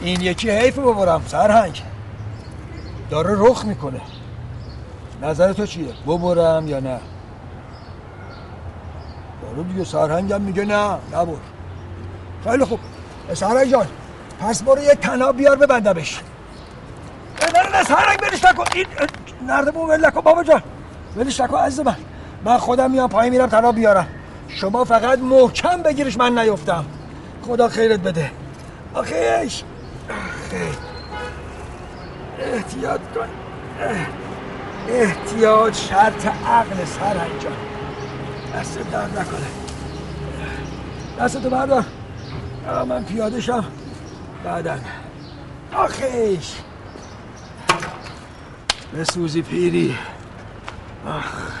این یکی حیف ببرم سرهنگ. داره رخ می‌کنه. نظر تو چیه؟ ببرم یا نه؟ داره دیگه سرهنگم میگه نه نبر. خیلی خوب. سرهنگ جان پس برو یه تناب بیار ببندمش. نه نه سرهنگ بریش نکن. این نردمون ول بابا جان ولش نکن عزیز من. من خودم میام پایین میرم تناب بیارم. شما فقط محکم بگیرش من نیفتم. خدا خیرت بده. آخیش. آخی. احتیاط کن. احتیاط شرط عقل سر جان دست درد نکنه. دستتو بردار. من پیاده شم. بعدا. آخیش. به سوزی پیری. آخ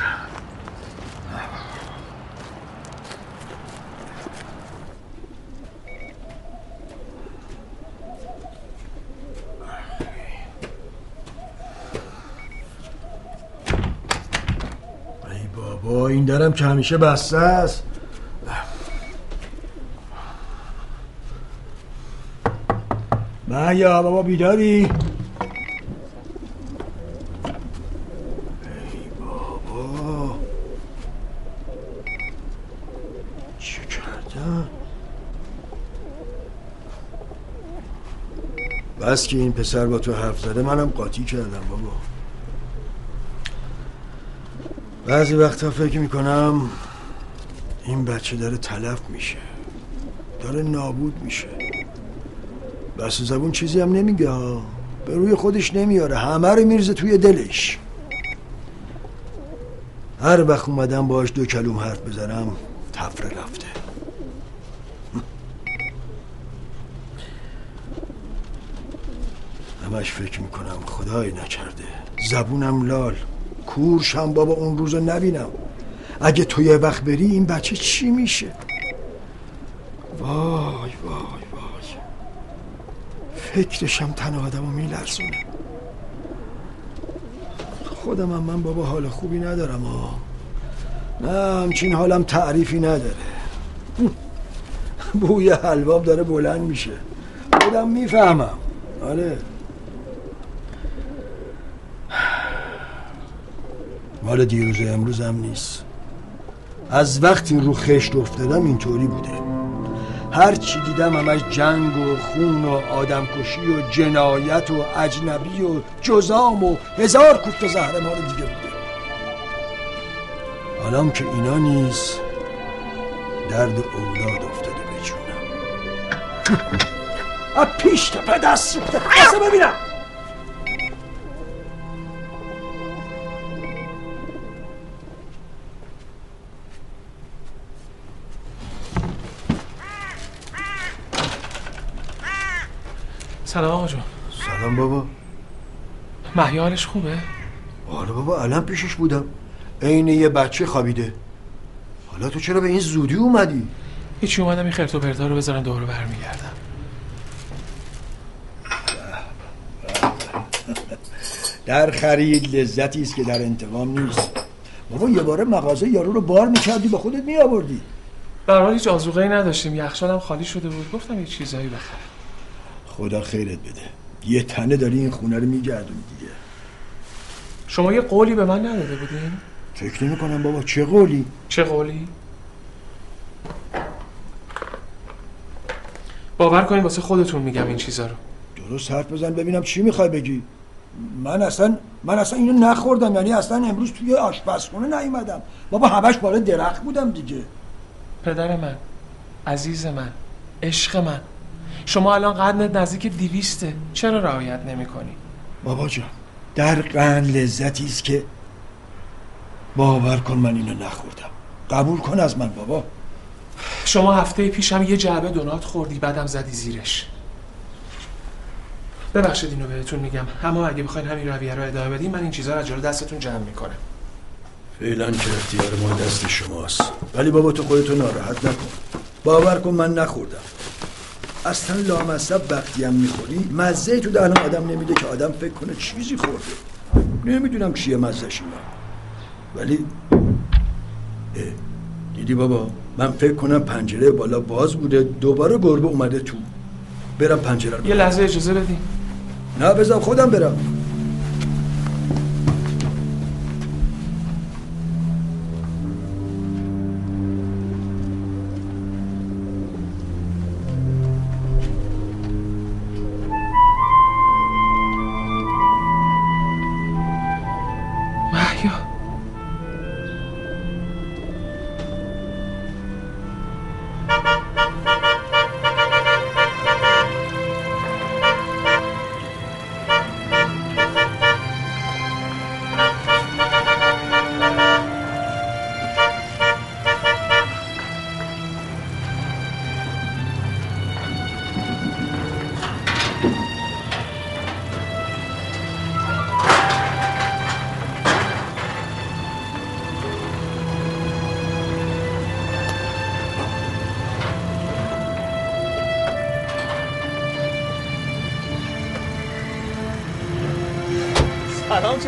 بابا این درم که همیشه بسته است. یا بابا بیداری. بس که این پسر با تو حرف زده منم قاطی کردم بابا. بعضی وقتا فکر می‌کنم این بچه داره تلف میشه. داره نابود میشه. بس زبون چیزی هم نمیگه ها. به روی خودش نمیاره. همه رو میرزه توی دلش. هر وقت اومدم باش دو کلوم حرف بزنم تفره رفته. همش فکر می‌کنم خدای نکرده. زبونم لال. کورشم بابا اون روزو نبینم. اگه تو یه وقت بری این بچه چی میشه؟ وای وای وای. فکرشم تن آدمو میلرزونه. خودم هم من بابا حال خوبی ندارم ها نه همچین حالم تعریفی نداره. بوی حلواب داره بلند میشه. خودم می‌فهمم. آره. مال دیروز امروز هم نیست. از وقتی رو خشت افتادم اینطوری بوده. هر چی دیدم همش جنگ و خون و آدمکشی و جنایت و اجنبی و جزام و هزار کوفت و دیگه بوده. حالا که اینا نیست درد اولاد افتاده به جونم پیش تپه دست سوخته. ببینم. سلام آقا جون. سلام بابا. محی حالش خوبه؟ آره بابا الان پیشش بودم. عین یه بچه خوابیده. حالا تو چرا به این زودی اومدی؟ هیچی اومدم این خرت و پرتا رو بذارن دوباره برمیگردم. در خرید لذتی است که در انتقام نیست. بابا یه باره مغازه یارو رو بار می‌کردی به خودت میآوردی. به هیچ آزوقه نداشتیم. یخچالم خالی شده بود. گفتم یه چیزایی بخرم. خدا خیرت بده. یه تنه داری این خونه رو میگردونی دیگه. شما یه قولی به من نداده بودین؟ فکر نمی کنم بابا. چه قولی؟ چه قولی؟ باور کنین واسه خودتون میگم این چیزا رو. درست حرف بزن ببینم چی می‌خوای بگی. من اصلا من اصلا اینو نخوردم. یعنی اصلا امروز توی آشپزخونه نیومدم. بابا همش بالا درخت بودم دیگه. پدر من عزیز من عشق من شما الان قدنت نزدیک دیویسته چرا رعایت نمی کنی؟ بابا جان در قند لذتی است که باور کن من اینو نخوردم. قبول کن از من بابا. شما هفته پیشم یه جعبه دونات خوردی بعدم زدی زیرش. ببخشید اینو بهتون میگم. اما اگه بخواین همین رویه رو ادامه بدین من این چیزا رو از جلو دستتون جمع می‌کنم. فعلا که اختیار ما دست شماست. ولی بابا تو خودتو ناراحت نکن. باور کن من نخوردم. اصلا لامصب وقتی هم می‌خوری. مزه تو دهن آدم نمیده که آدم فکر کنه چیزی خورده. نمی‌دونم چیه مزهش اینا. ولی اه، دیدی بابا؟ من فکر کنم پنجره بالا باز بوده دوباره گربه اومده تو. برم پنجره رو یه لحظه اجازه بدین. نه بذار خودم برم.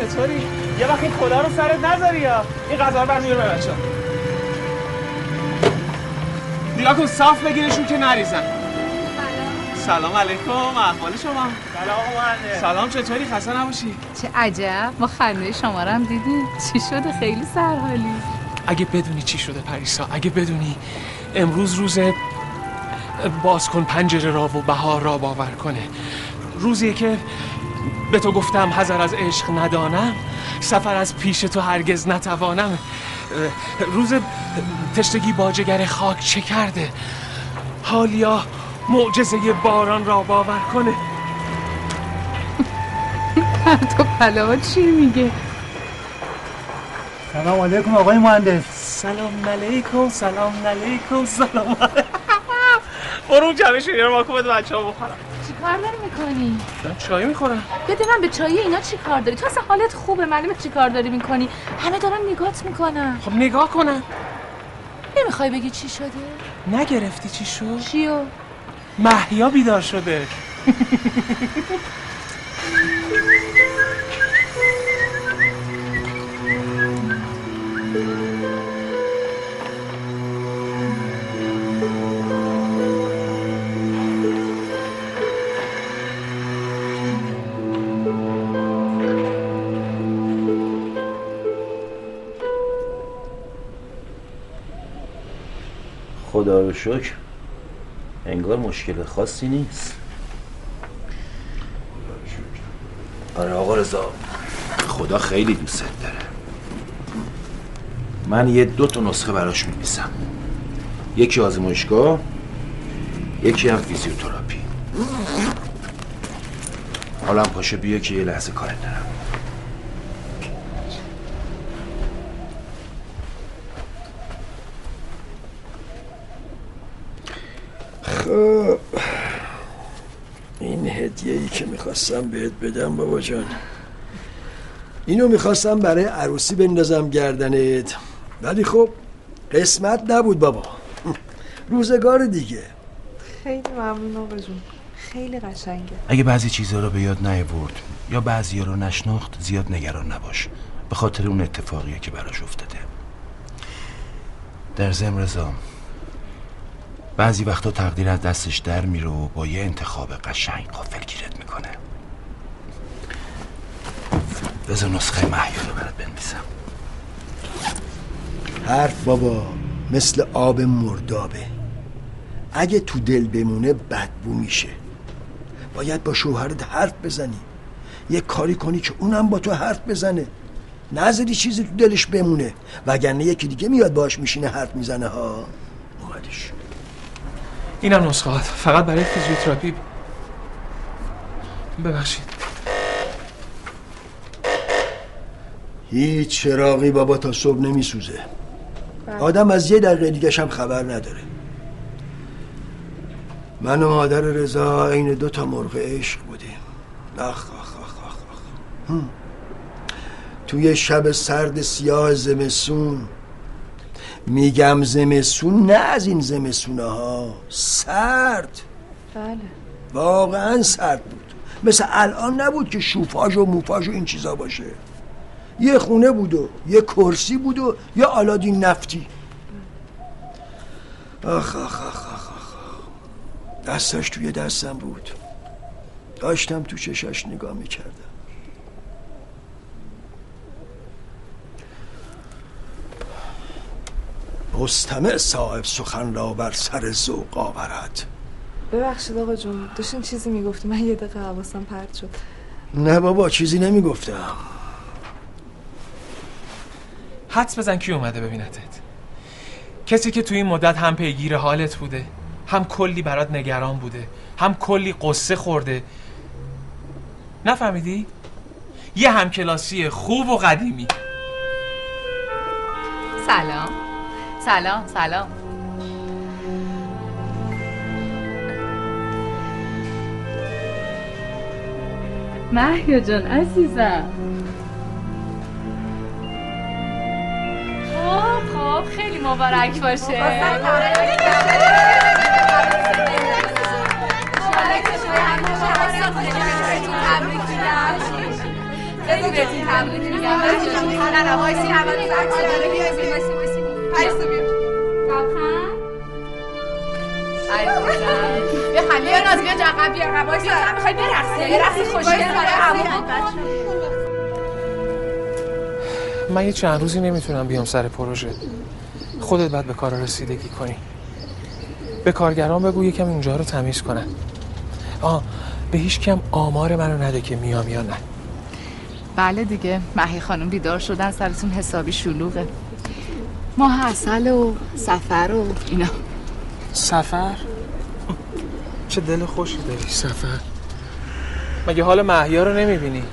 چطوری؟ یه وقت این کلا رو سرت نذاری یا؟ این غذا رو برمی‌داره به بچه نگاه کن صاف بگیرشون که نریزن. سلام. علیکم. احوال شما؟ سلام سلام. چطوری؟ خسته نباشی. چه عجب. ما خنده شما رو هم دیدیم. چی شده؟ خیلی سرحالی. اگه بدونی چی شده پریسا اگه بدونی امروز روز باز کن پنجره را و بهار را باور کنه. روزیه که به تو گفتم حذر از عشق ندانم سفر از پیش تو هرگز نتوانم. روز تشتگی باجگر خاک چه کرده؟ حالیا معجزه باران را باور کنه. تو پلا چی میگه سلام علیکم آقای مهندس. سلام علیکم سلام علیکم سلام علیکم. برو جمعه شیری رو ماکو بده بچه ها بخورم کار داری می‌کنی؟ دارم چای می‌خورم من به چای اینا چی کار داری؟ تو اصلا حالت خوبه معلومه چی کار داری می‌کنی همه دارن نگات می‌کنن خب نگاه کنم نمی‌خوای بگی چی شده؟ نگرفتی چی شد؟ چیو؟ محیا بیدار شده رو شکر. انگار مشکل خاصی نیست. آره آقا رضا. خدا خیلی دوست داره. من یه دو تا نسخه براش می‌نویسم. یکی آزمایشگاه یکی هم فیزیوتراپی. حالا هم بیا که یه لحظه کار دارم خب این هدیه ای که می‌خواستم بهت بدم بابا جان. اینو می‌خواستم برای عروسی بندازم گردنت. ولی خب قسمت نبود بابا. روزگار دیگه. خیلی ممنون آقا جون. خیلی قشنگه. اگه بعضی چیزها رو به یاد نیاورد یا بعضی رو نشناخت زیاد نگران نباش. به خاطر اون اتفاقیه که براش افتاده. در ضمن رضا بعضی وقتا تقدیر از دستش در میره و با یه انتخاب قشنگ قافل گیرت می‌کنه. بذار نسخه محیا رو برات بنویسم. حرف بابا مثل آب مردابه. اگه تو دل بمونه بدبو میشه. باید با شوهرت حرف بزنی. یه کاری کنی که اونم با تو حرف بزنه. نذاری چیزی تو دلش بمونه. وگرنه یکی دیگه میاد باش میشینه حرف می‌زنه ها. اومدش. اینم نسخه فقط برای فیزیوتراپی. ببخشید. هیچ چراغی بابا تا صبح نمیسوزه. آدم از یه دقیقه دیگه هم خبر نداره. من و مادر رضا این دو تا مرغ عشق بودیم. آخ آخ آخ آخ, آخ. توی شب سرد سیاه زمسون میگم زمسون نه از این زمسونه ها سرد. بله. واقعا سرد بود. مثل الان نبود که شوفاژ و موفاژ و این چیزا باشه. یه خونه بود و یه کرسی بود و یه آلادین نفتی. آخ آخ آخ آخ آخ. دستش توی دستم بود. داشتم تو چشاش نگاه می‌کردم. مستمع صاحب سخن را بر سر ذوق آورد. ببخشید آقا جون داشتین چیزی می‌گفتی من یه دقیقه حواسم پرت شد. نه بابا چیزی نمی‌گفتم. حدس بزن کی اومده ببینتت. کسی که توی این مدت هم پیگیر حالت بوده هم کلی برات نگران بوده هم کلی قصه خورده. نفهمیدی؟ یه همکلاسی خوب و قدیمی. سلام. سلام سلام. محیا جان عزیزم. خب خب خیلی مبارک باشه. خیلی بهتون تبریک میگم نه نه وایسی اول عکس داره بیای بیای وایسی وایسی پریسا بیا بیا خالی بیا ناز بیا جقب بیا. وایسی می‌خوای برقصی؟ یه رقص خوشگل برای عمو من یه چند روزی نمی‌تونم بیام سر پروژه. خودت باید به کار رسیدگی کنی. به کارگران بگو یکم اینجا رو تمیز کنن. آه به هیچ کم آمار منو نده که میام یا نه. بله دیگه مهی خانم بیدار شدن سرتون حسابی شلوغه. ماه اصل و سفر و اینا. سفر؟ چه دل خوشی داری. سفر. مگه حال محیا رو نمی‌بینی؟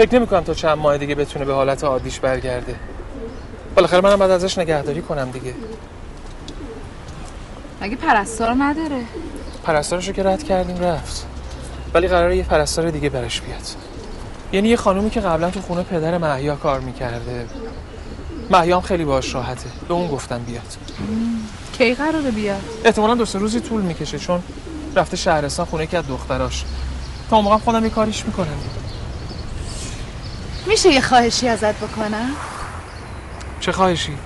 فکر نمی کنم تا چند ماه دیگه بتونه به حالت عادیش برگرده. بالاخره منم باید ازش نگهداری کنم دیگه. مگه پرستار نداره. پرستارشو که رد کردیم رفت. ولی قراره یه پرستار دیگه برش بیاد. یعنی یه خانومی که قبلا تو خونه پدر محیا کار می‌کرده. محیام خیلی باش راحته. به اون گفتم بیاد. کی قراره بیاد؟ احتمالا دو سه روزی طول می‌کشه چون رفته شهرستان خونه که از دختراش. تا اون موقع خودم یه کاریش می‌کنم. میشه یه خواهشی ازت بکنم؟ چه خواهشی؟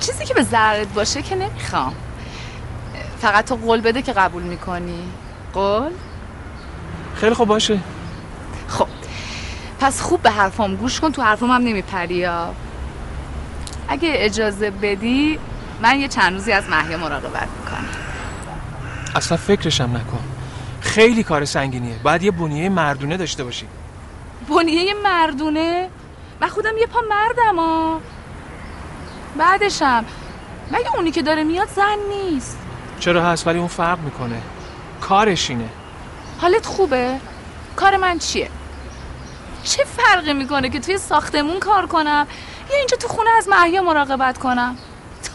چیزی که به ضررت باشه که نمی‌خوام. فقط تو قول بده که قبول می‌کنی. قول؟ خیلی خوب باشه. خب پس خوب به حرفام گوش کن تو حرفام هم نمیپری یا؟ اگه اجازه بدی من یه چند روزی از محیا مراقبت می‌کنم. اصلا فکرشم نکن. خیلی کار سنگینیه. باید یه بنیه مردونه داشته باشی. بنیه مردونه؟ من خودم یه پا مردم ها. بعدشم مگه اونی که داره میاد زن نیست؟ چرا هست؟ ولی اون فرق می‌کنه. کارش اینه. حالت خوبه؟ کار من چیه؟ چه فرقی می‌کنه که توی ساختمون کار کنم؟ یا اینجا تو خونه از محیا مراقبت کنم؟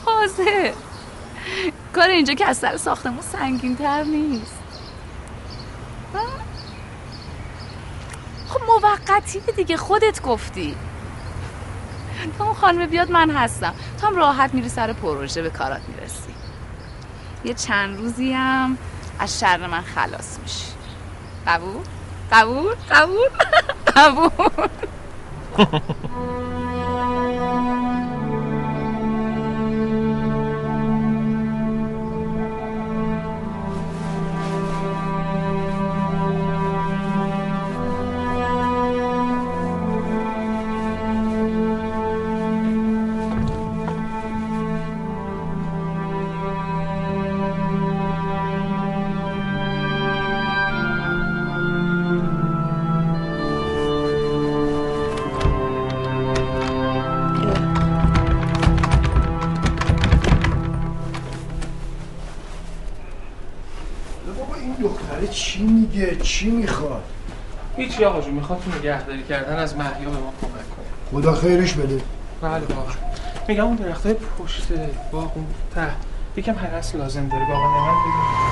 تازه. کار اینجا که از سر ساختمون سنگین تر نیست؟ خب موقتیه دیگه خودت گفتی تا اون خانمه بیاد من هستم تا هم راحت میری سر پروژه به کارات می‌رسی یه چند روزی هم از شر من خلاص میشی قبول؟ قبول؟ قبول؟ قبول چی می‌خواد؟ هیچی آقا جون می‌خواد تو نگهداری کردن از محیا به ما کمک کنه. خدا خیرش بده. بله واقعا میگم اون درختای پشت باغ اون ته یکم حرس لازم داره. بابا نمن بگو.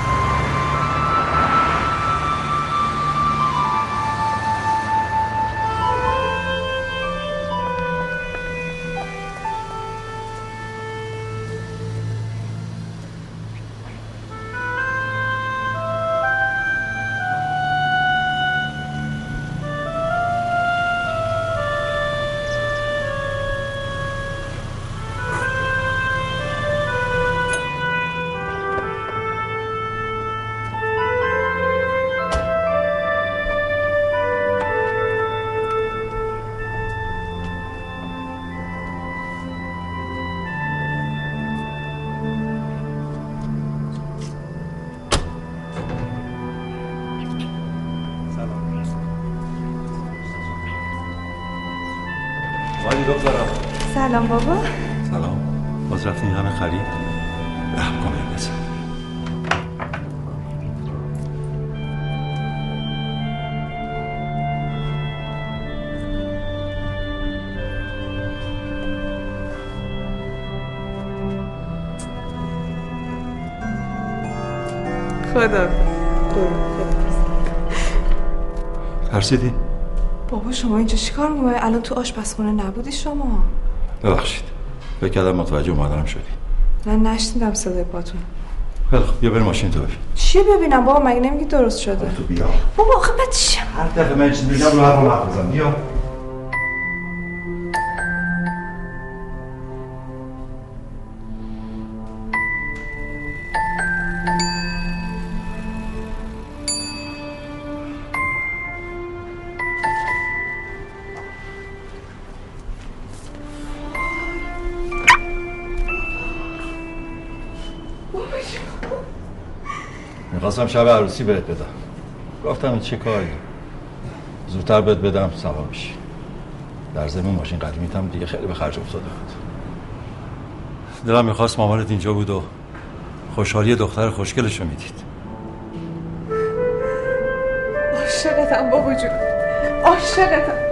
سلام بابا. سلام. باز رفتی این همه خرید؟ به کامل بزن. خدا. ترسیدی؟ بابا شما اینجا چیکار می‌کنی؟ الان تو آشپزخونه نبودی شما. ببخشید. فکر کردم متوجه اومدنم شدی. من نشنیدم صدای پاتون. خیلی خب بیا بریم ماشین تو ببین. چی ببینم؟ بابا مگه نمیگی درست شده؟ تو بیا. بابا آخه چی هر دفعه من چیز میگم رو هر بزن. بیا. می‌خواستم شب عروسی بهت بدم. گفتم این چه کاری؟ زودتر بهت بدم سوا میشی در زمین ماشین قدیمیت هم دیگه خیلی به خرج افتاده بود. دلم می‌خواست مامانت اینجا بود و خوشحالی دختر خوشگلش رو می‌دید. عاشقتم بابا جون. عاشقتم.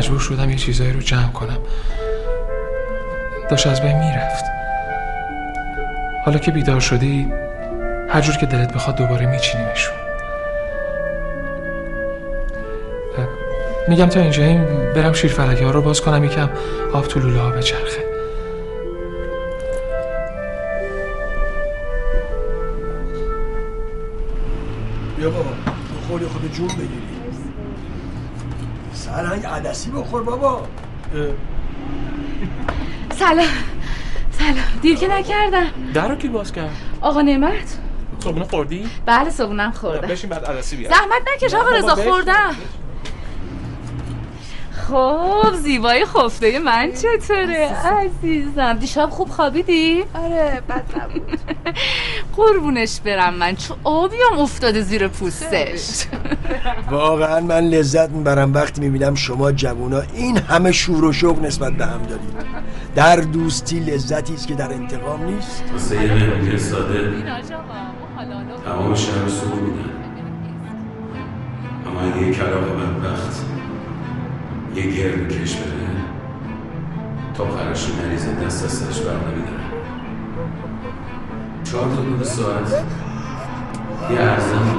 مجبور شدم یه چیزایی رو جمع کنم. داشت از بین می‌رفت. حالا که بیدار شدی هر جور که دلت بخواد دوباره میچینیمشون میگم تا اینجا این برم شیر فلکی ها رو باز کنم یکم آب تو لوله ها بچرخه. عدسی بخور بابا. سلام. سلام. دیر که نکردم. در رو کی باز کرد؟ آقا نعمت. صبحونه خوردی؟ بله صبونم خوردم. بشین بعد عدسی بیار زحمت نکش آقا رضا. خوردم. خب زیبای خفته من چطوره؟ عزیزم. دیشب خوب خوابیدی؟ آره بد نبود. قربونش برم من. چون آبیام افتاده زیر پوستش. واقعا من لذت می‌برم وقتی می‌بینم شما جوونا این همه شور و شوق نسبت به هم دارید. در دوستی لذتی است که در انتقام نیست. واسه یه مهمونی ساده تمام شهر سو میدن. اما اگه یه کلاق بدبخت یه گرد کش بره تا پرشو نریزه دست از سرش بر نمیداره. چهار تا دو ساعت. یه ارزم.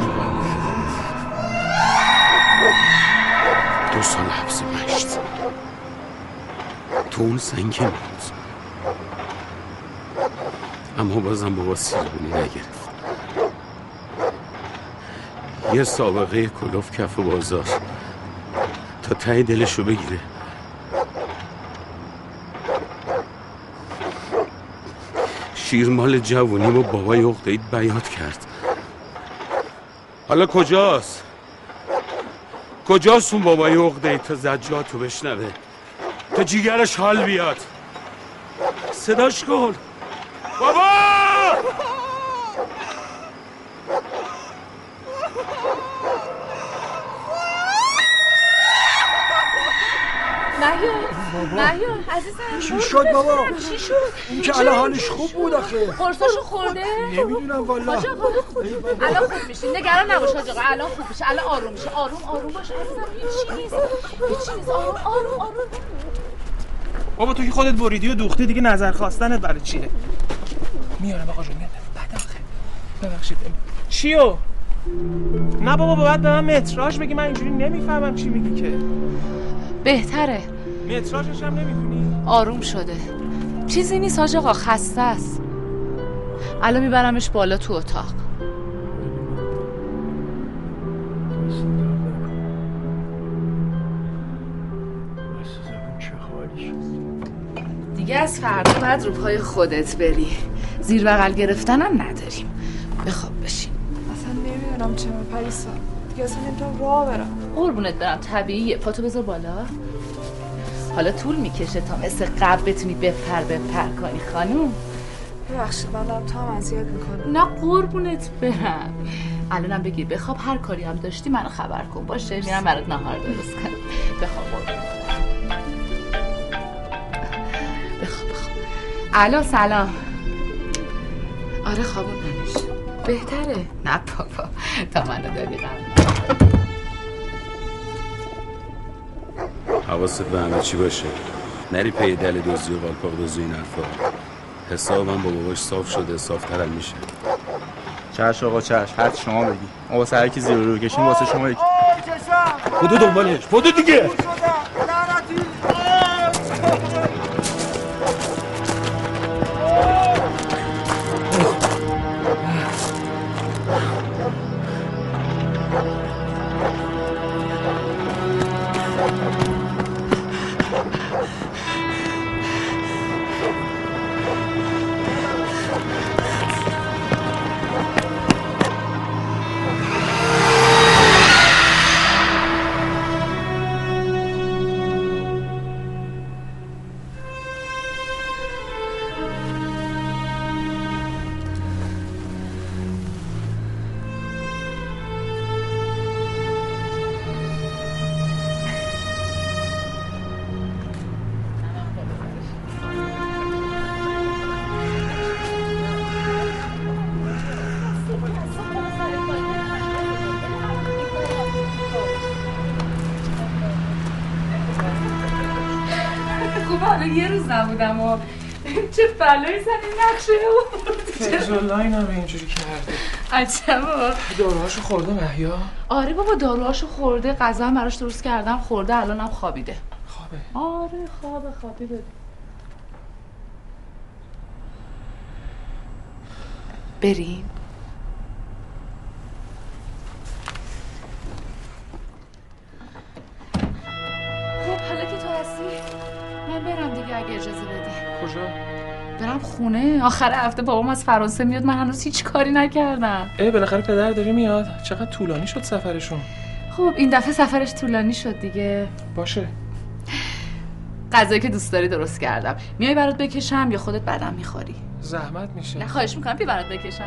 دو سال حبس مشت. تو اون سنگ بود اما بازم بابا سیربونی نگرفت. یه سابقه کلوف کف بازار. تا ته دلشو بگیره. شیرمال جوونی و بابای اقدهید بیاد کرد. حالا کجاست؟ کجاست اون بابای اقدهید تا زجاتو بشنوه؟ تا جیگرش حال بیاد؟ صداش کن. بابا! عزیزم چی شد بابا؟ چی شد؟ این که الان حالش خوب بود آخه. قرصاشو خورده؟ نمی‌دونم والا. حاج الان خوب میشی نگران نباش حاج الان خوب میشه. الان آروم میشه. آروم آروم باش عزیزم. هیچی نیست هیچی نیست آروم آروم آروم. بابا تو که خودت بریدی و دوختی دیگه نظر خواستنت برای چیه؟ میارم آقا جون میارم بعد آخه. ببخشید. چیو؟ نه بابا باید به من متراژ بگی من اینجوری نمی‌فهمم چی میگی که. بهتره. متراژش هم نمی‌دونی آروم شده. چیزی نیست حاج آقا خسته است. الان میبرمش بالا تو اتاق. دیگه از فردا باید رو پای خودت بری. زیر بغل گرفتنم نداریم. بخواب بشین. اصلا نمی‌دونم چه پریسا. دیگه اصلا نمی‌تونم راه برم. قربونت برم طبیعیه. پاتو بذار بالا. حالا طول می‌کشه تا مثل قبل بتونی بپر بپر کنی خانوم. ببخشید من هم اذیت می‌کنم. نه قربونت برم. الانم بگیر بخواب هر کاری هم داشتی منو خبر کن. باشه میرم برات نهار درست کنم. بخواب بخواب بخواب. الو سلام. آره خوابون نمیشه. بهتره. نه بابا تا منو دادی حواست به همه چی باشه. نری پی دل دوزی و قالپاق دوزی این حرفا. حسابم با باباش صاف شده صافترم میشه. چش آقا چش. هر شما بگی. ما واسه هر کی زیر رو کشیم واسه شما یک بودو دنبالش. بودو دیگه. روز نبودم و چه بلایی زنی نقشه فیزالله این هم اینجوری کرده. عجبا داروهاشو خورده محیا آره بابا داروهاشو خورده غذا هم براش درست کردم خورده الانم خوابیده. خوابه. آره خوابه خوابیده. بریم. خونه آخر هفته بابام از فرانسه میاد من هنوز هیچ کاری نکردم. ای بالاخره پدر داری میاد. چقدر طولانی شد سفرشون؟ خب این دفعه سفرش طولانی شد دیگه. باشه. غذایی که دوست داری درست کردم. میای برات بکشم یا خودت بعدم می‌خوری؟ زحمت میشه. نه خواهش می‌کنم. بیا برات بکشم.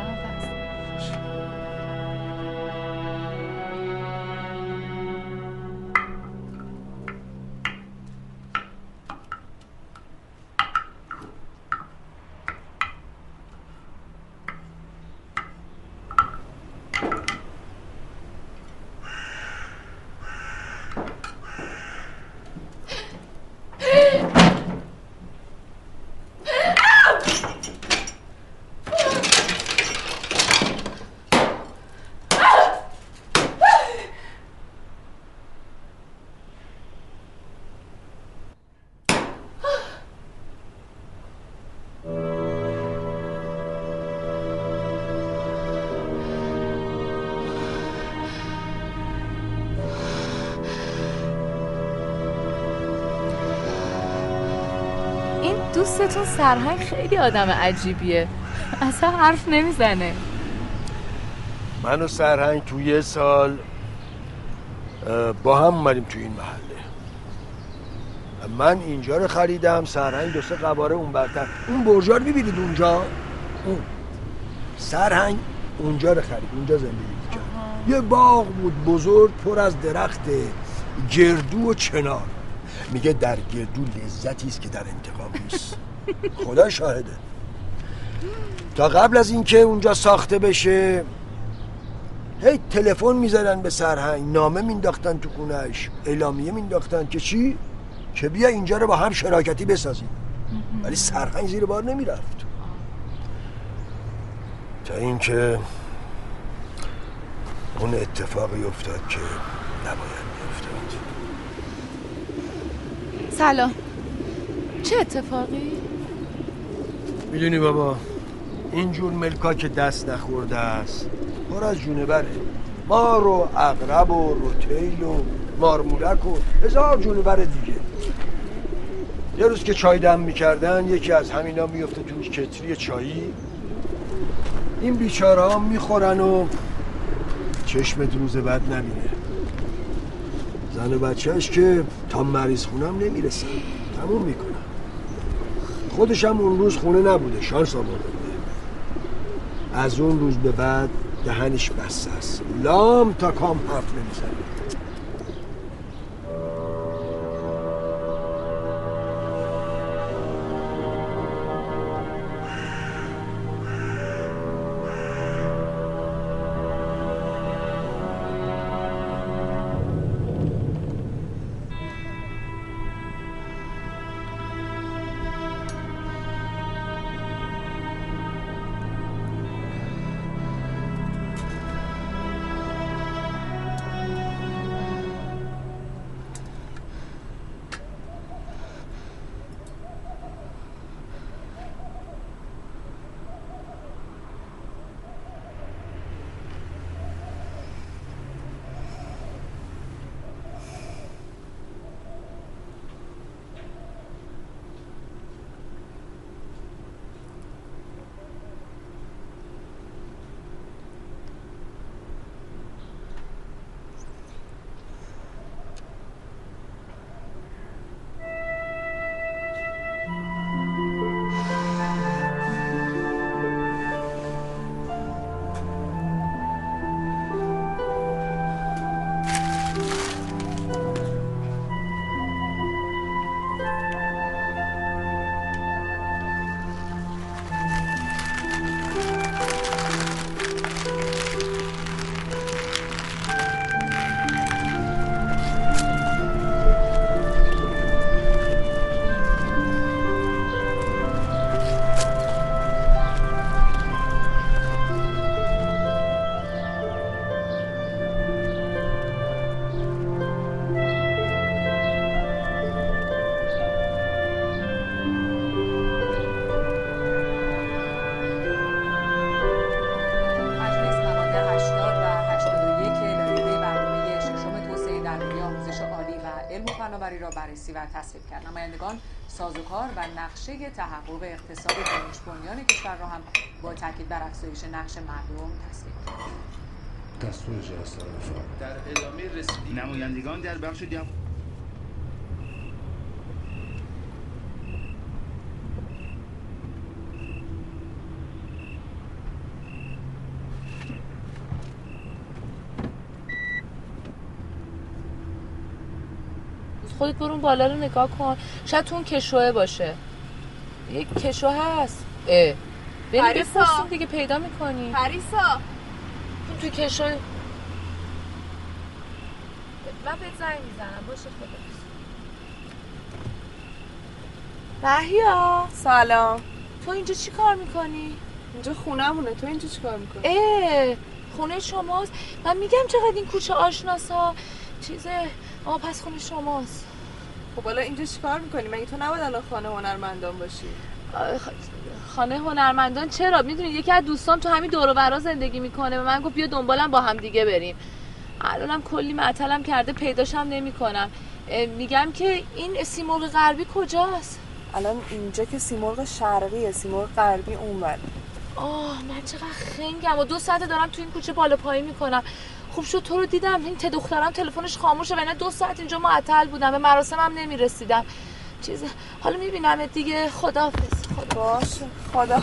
سرهنگ خیلی آدم عجیبیه. اصلا حرف نمی‌زنه. من و سرهنگ تو یه سال با هم اومدیم تو این محله. من اینجا رو خریدم سرهنگ دو سه قباره اون برتر. اون برجا رو می‌بینید اونجا؟ اون. سرهنگ اونجا رو خرید اونجا زندگی می‌کرد. یه باغ بود بزرگ پر از درخت گردو و چنار. میگه در گردو لذتی است که در انتقام نیست. خدا شاهده. تا قبل از اینکه اونجا ساخته بشه هی تلفن می‌زدن به سرهنگ نامه مینداختن تو خونش اعلامیه مینداختن که چی؟ که بیا اینجا رو با هم شراکتی بسازیم. ولی سرهنگ زیر بار نمی‌رفت. تا اینکه اون اتفاقی افتاد که نباید میافتاد سلام. چه اتفاقی؟ می‌دونی بابا؟ اینجور ملکا که دست نخورده است. پر از جونوره مار و اغرب و روتیل و مارمولک و هزار جونور دیگه. یه روز که چای دم می‌کردن یکی از همینا میفته تو کتری چایی. این بیچاره ها می‌خورن و چشمت روز بد نبینه. زن و بچهش که تا مریض خونم نمی‌رسن. تموم می‌کنن خودش هم اون روز خونه نبوده شانس آورده از اون روز به بعد دهنش بسته است. لام تا کام حرف نمی‌زنه. بررسی و تصویب کرد. نمایندگان سازوکار و نقشه تحقق اقتصاد دانش بنیان کشور را هم با تاکید بر افزایش نقش مردم تصویب کرد. دستور در ادامه رسیدگی نمایندگان در بخش دیم خودت برون بالا رو نگاه کن. شاید تو اون کشوه باشه. یک کشوه هست. اه. بپرسیم دیگه پیدا می‌کنی. پریسا. اون توی کشوه. من بهت زنگ می‌زنم. باشه خدا محیا سلام. تو اینجا چی کار می‌کنی؟ اینجا خونمونه تو اینجا چی کار می‌کنی؟ اه. خونه شماست. من میگم چقدر این کوچه آشناسا. چیزه. آه پس خونه شماست. خب حالا اینجا چی کار می‌کنی؟ مگه تو نباید الان خانه هنرمندان باشی؟ خانه هنرمندان چرا؟ می‌دونی یکی از دوستان تو همین دور و برا زندگی می‌کنه به من گفت بیا دنبالم با هم دیگه بریم. الانم کلی معطلم کرده پیداشم نمی‌کنم. میگم که این سیمرغ غربی کجاست؟ الان اینجا که سیمرغ شرقیه سیمرغ غربی اونور. آه من چقدر خنگم و دو ساعته دارم تو این کوچه بالا پایی می‌کنم. خوب شد تو رو دیدم. این ته دخترم تلفنش خاموشه. و اینا دو ساعت اینجا معطل بودم. به مراسمم نمی‌رسیدم. چیز حالا می‌بینم دیگه. خداحافظ. خدا باشه. خدا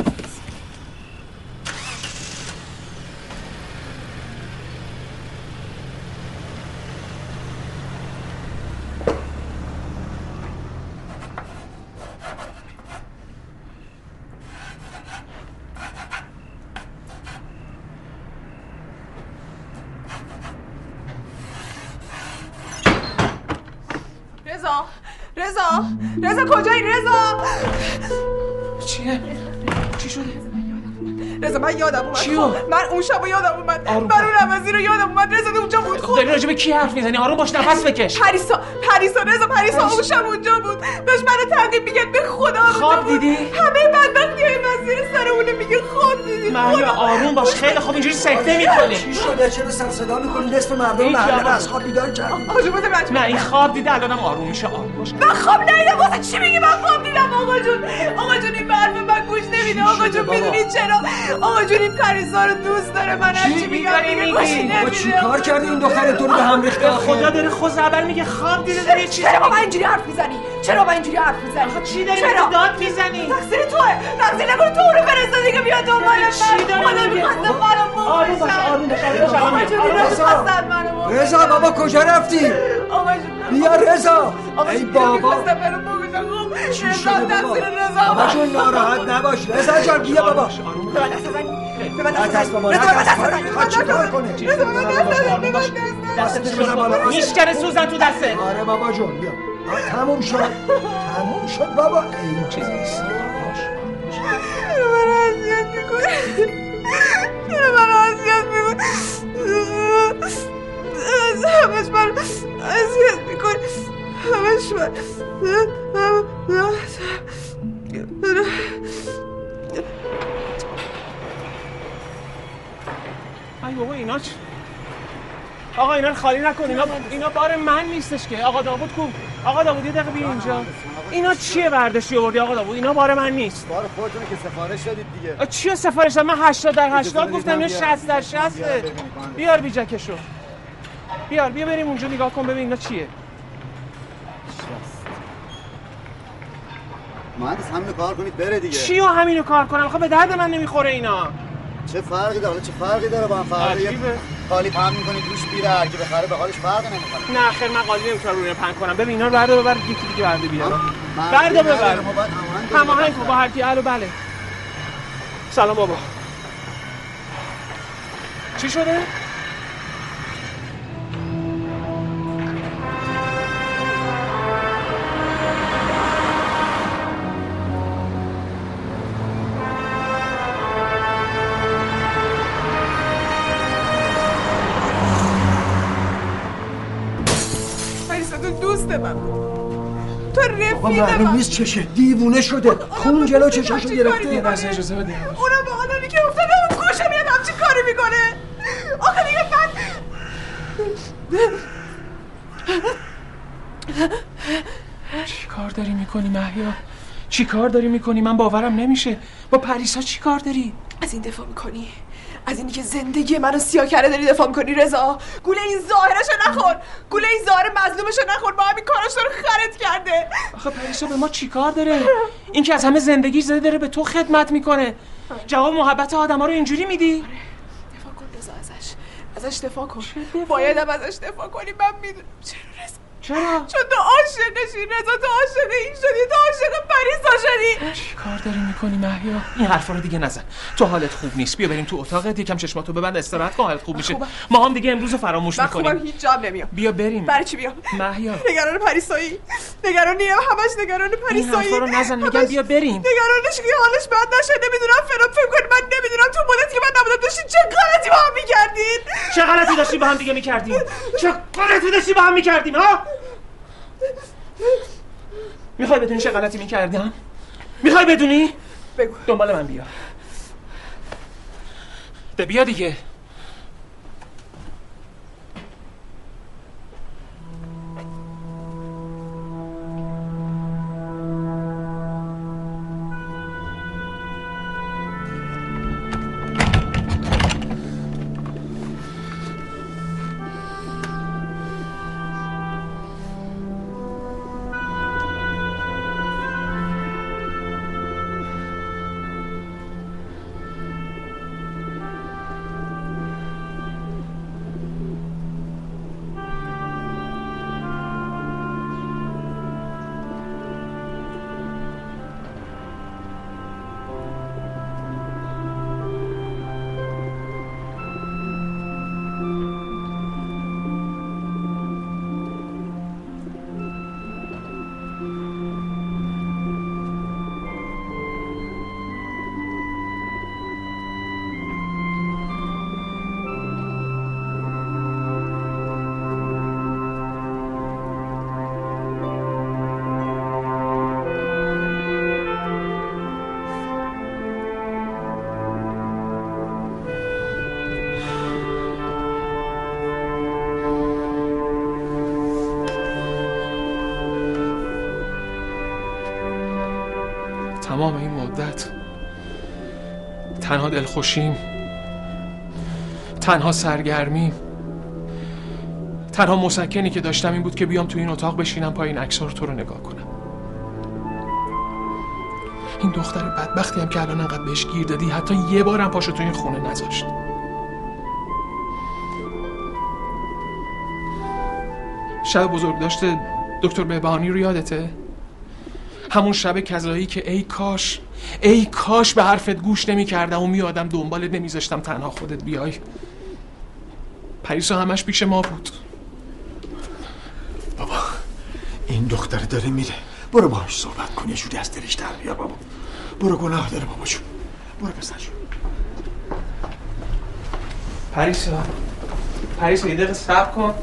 چیو؟ خب، من اون شب یادم اومد. آروم من اون عوضی رو یادم اومد. رضا اونجا بود. خب. داری راجع به کی حرف می‌زنی؟ آروم باش نفس بکش. پریسا پریسا رضا پریسا اون شب اونجا بود. داشت منو تعقیب می‌کرد. به خدا اونجا خواب. دیدی؟ همه بدبختی های من زیر سر اونه میگه خواب دیدی. خدا. آروم باش. خیلی خوب اینجوری سکته می‌کنی. چی شده؟ چرا سر صدا می‌کنی؟ نصف مردم محله. از خواب بیدار بده بچه نه این خواب دیده الانم آروم میشه. آروم باش. من خواب ندیدم. واسه چی میگی؟ من خواب دیدم. آقا جون. آقا جون این به حرف من گوش نمیده. آقا جون؟ می‌دونی چرا؟ آقا جون این پریسا رو دوست داره من چی میگم دیگه میگی؟ گوش بابا چی نمیده کار کردی این دختر تو رو به هم ریخته آخه؟ خدا داره خوز اول میگه خواب دیده داره یه چیزی چرا با. اینجوری حرف می‌زنی؟ چرا با اینجوری حرف می‌زنی؟ چی داری چرا؟ داد می‌زنی. تقصیر توه. تقصیر نکن تو اونو فرستادی که بیا دنبال من. چی داری منو آروم باش آروم باش آروم باش. رضا. بابا کجا رفتی؟ بیا رضا. ای بابا. چی رضا شده بابا بابا جون ناراحت نباش. رضا جان بیا بابا. بالا میشکنه سوزن تو دسته. آره بابا جون بیا. تموم شد. تموم شد بابا. این چیزی نیست. من اذیت می‌کنی؟ چرا من اذیت می‌کنی؟ همش من اذیت می‌کنی. همش من ای بابا اینا چی؟ آقا اینا خالی نکن اینا اینا بار من نیستش که. آقا داوود کو آقا داوود یه دقیقه بیا اینجا. اینا چیه برداشتی آوردی آقا داوود؟ اینا بار من نیست. بار خودتونه که سفارش دادید دیگه. چیه سفارش دادم؟ من 80 در 80 بدید گفتم اینا بیارم. 60 در 60 بیار ببینیم خانم. بیار بیا بریم اونجا نگاه کن ببین اینا چیه. مهندس همینو کار کنید بره دیگه. چیو همینو کار کنم؟ آخه به درد من نمی‌خوره اینا. چه فرقی داره؟ چه فرقی داره با هم فرقی. خالی پهن می‌کنید روش میره هر کی بخره به حالش فرقی نمی‌کنه. نه خیر من قالی نمی‌تونم روی پن کنم. ببین اینا رو برده ببر یکی دیگه برده بیار برده ببر. هماهنگ کن با هر کی الو بله. سلام بابا. چی شده؟ رفیق معلوم نیست چشه؟ دیوونه شده. خون جلو چشاشو گرفته؟ بس اجازه بده اونم به آدمی که افتاده اون گوشه میاد همچی کاری می‌کنه. آخه دیگه من چی کار داری می‌کنی محیا؟ چی کار داری می‌کنی؟ من باورم نمیشه. با پریسا چی کار داری؟ از این دفاع می‌کنی. از اینی که زندگی منو سیاه کرده داری دفاع می‌کنی رضا. گوله این ظاهرشو نخور. گوله این ظاهر مظلومشو نخور. با همین کاراش رو خرت کرده. آخه پریسا به ما چی کار داره؟ این که از همه زندگی زده داره به تو خدمت می‌کنه. جواب محبت آدما رو اینجوری میدی؟ دفاع کن رضا ازش. ازش دفاع کن. بایدم ازش دفاع کنی. من می‌دونم چرا. چرا؟ چون تو عاشقشی رضا تو عاشق این شدی تو عاشق پریسا شدی. چی کار داری می‌کنی محیا این حرفا رو دیگه نزن. تو حالت خوب نیست. بیا بریم تو اتاقت یکم چشماتو ببند استراحت کن حالت خوب میشه. ما هم دیگه امروز رو فراموش من می‌کنیم. هیچ جام نمیام بیا بریم. برای چی بیام؟ محیا نگران پریسایی. نگرانی همش نگران پریسایی. حرفا رو نزن میگم بیا بریم. نگرانش که حالش بد نشه نمی‌دونم فلان فکر کنی من نمی‌دونم تو مدتی که من نبودم داشتین چه غلطی با هم می‌کردین. چه غلطی داشتی با هم دیگه می‌کردیم چه غلطی داشتی با هم می‌کردیم ها؟ می‌خوای بدونی چه غلطی می‌کردم؟ می‌خوای بدونی؟ بگو. دنبال من بیا. ده بیا دیگه. تمام این مدت تنها دلخوشیم تنها سرگرمیم تنها مسکنی که داشتم این بود که بیام تو این اتاق بشینم پای این عکس رو تو رو نگاه کنم این دختر بدبختی هم که الان انقدر بهش گیر دادی حتی یه بارم پاشو تو این خونه نذاشت شب بزرگ داشته دکتر بهبهانی رو یادته؟ همون شب کذایی که ای کاش ای کاش به حرفت گوش نمی کردم و میادم دنبالت نمیذاشتم تنها خودت بیای. پریسا همش پیش ما بود. بابا این دختر داره میره. برو باهاش صحبت کن یه جوری از دلش در بیار بابا. برو گناه داره بابا جون. برو پسر جون. پریسا پریسا یه دقیقه صبر کن.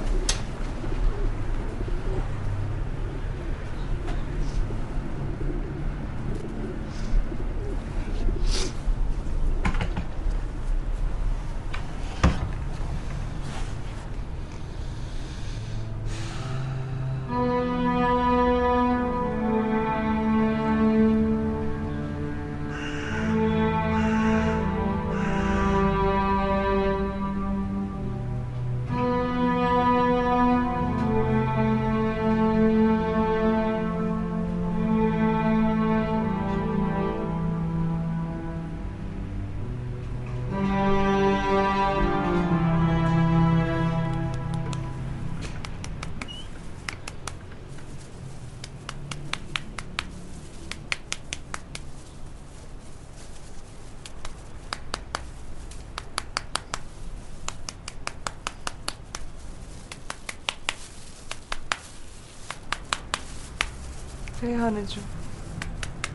جون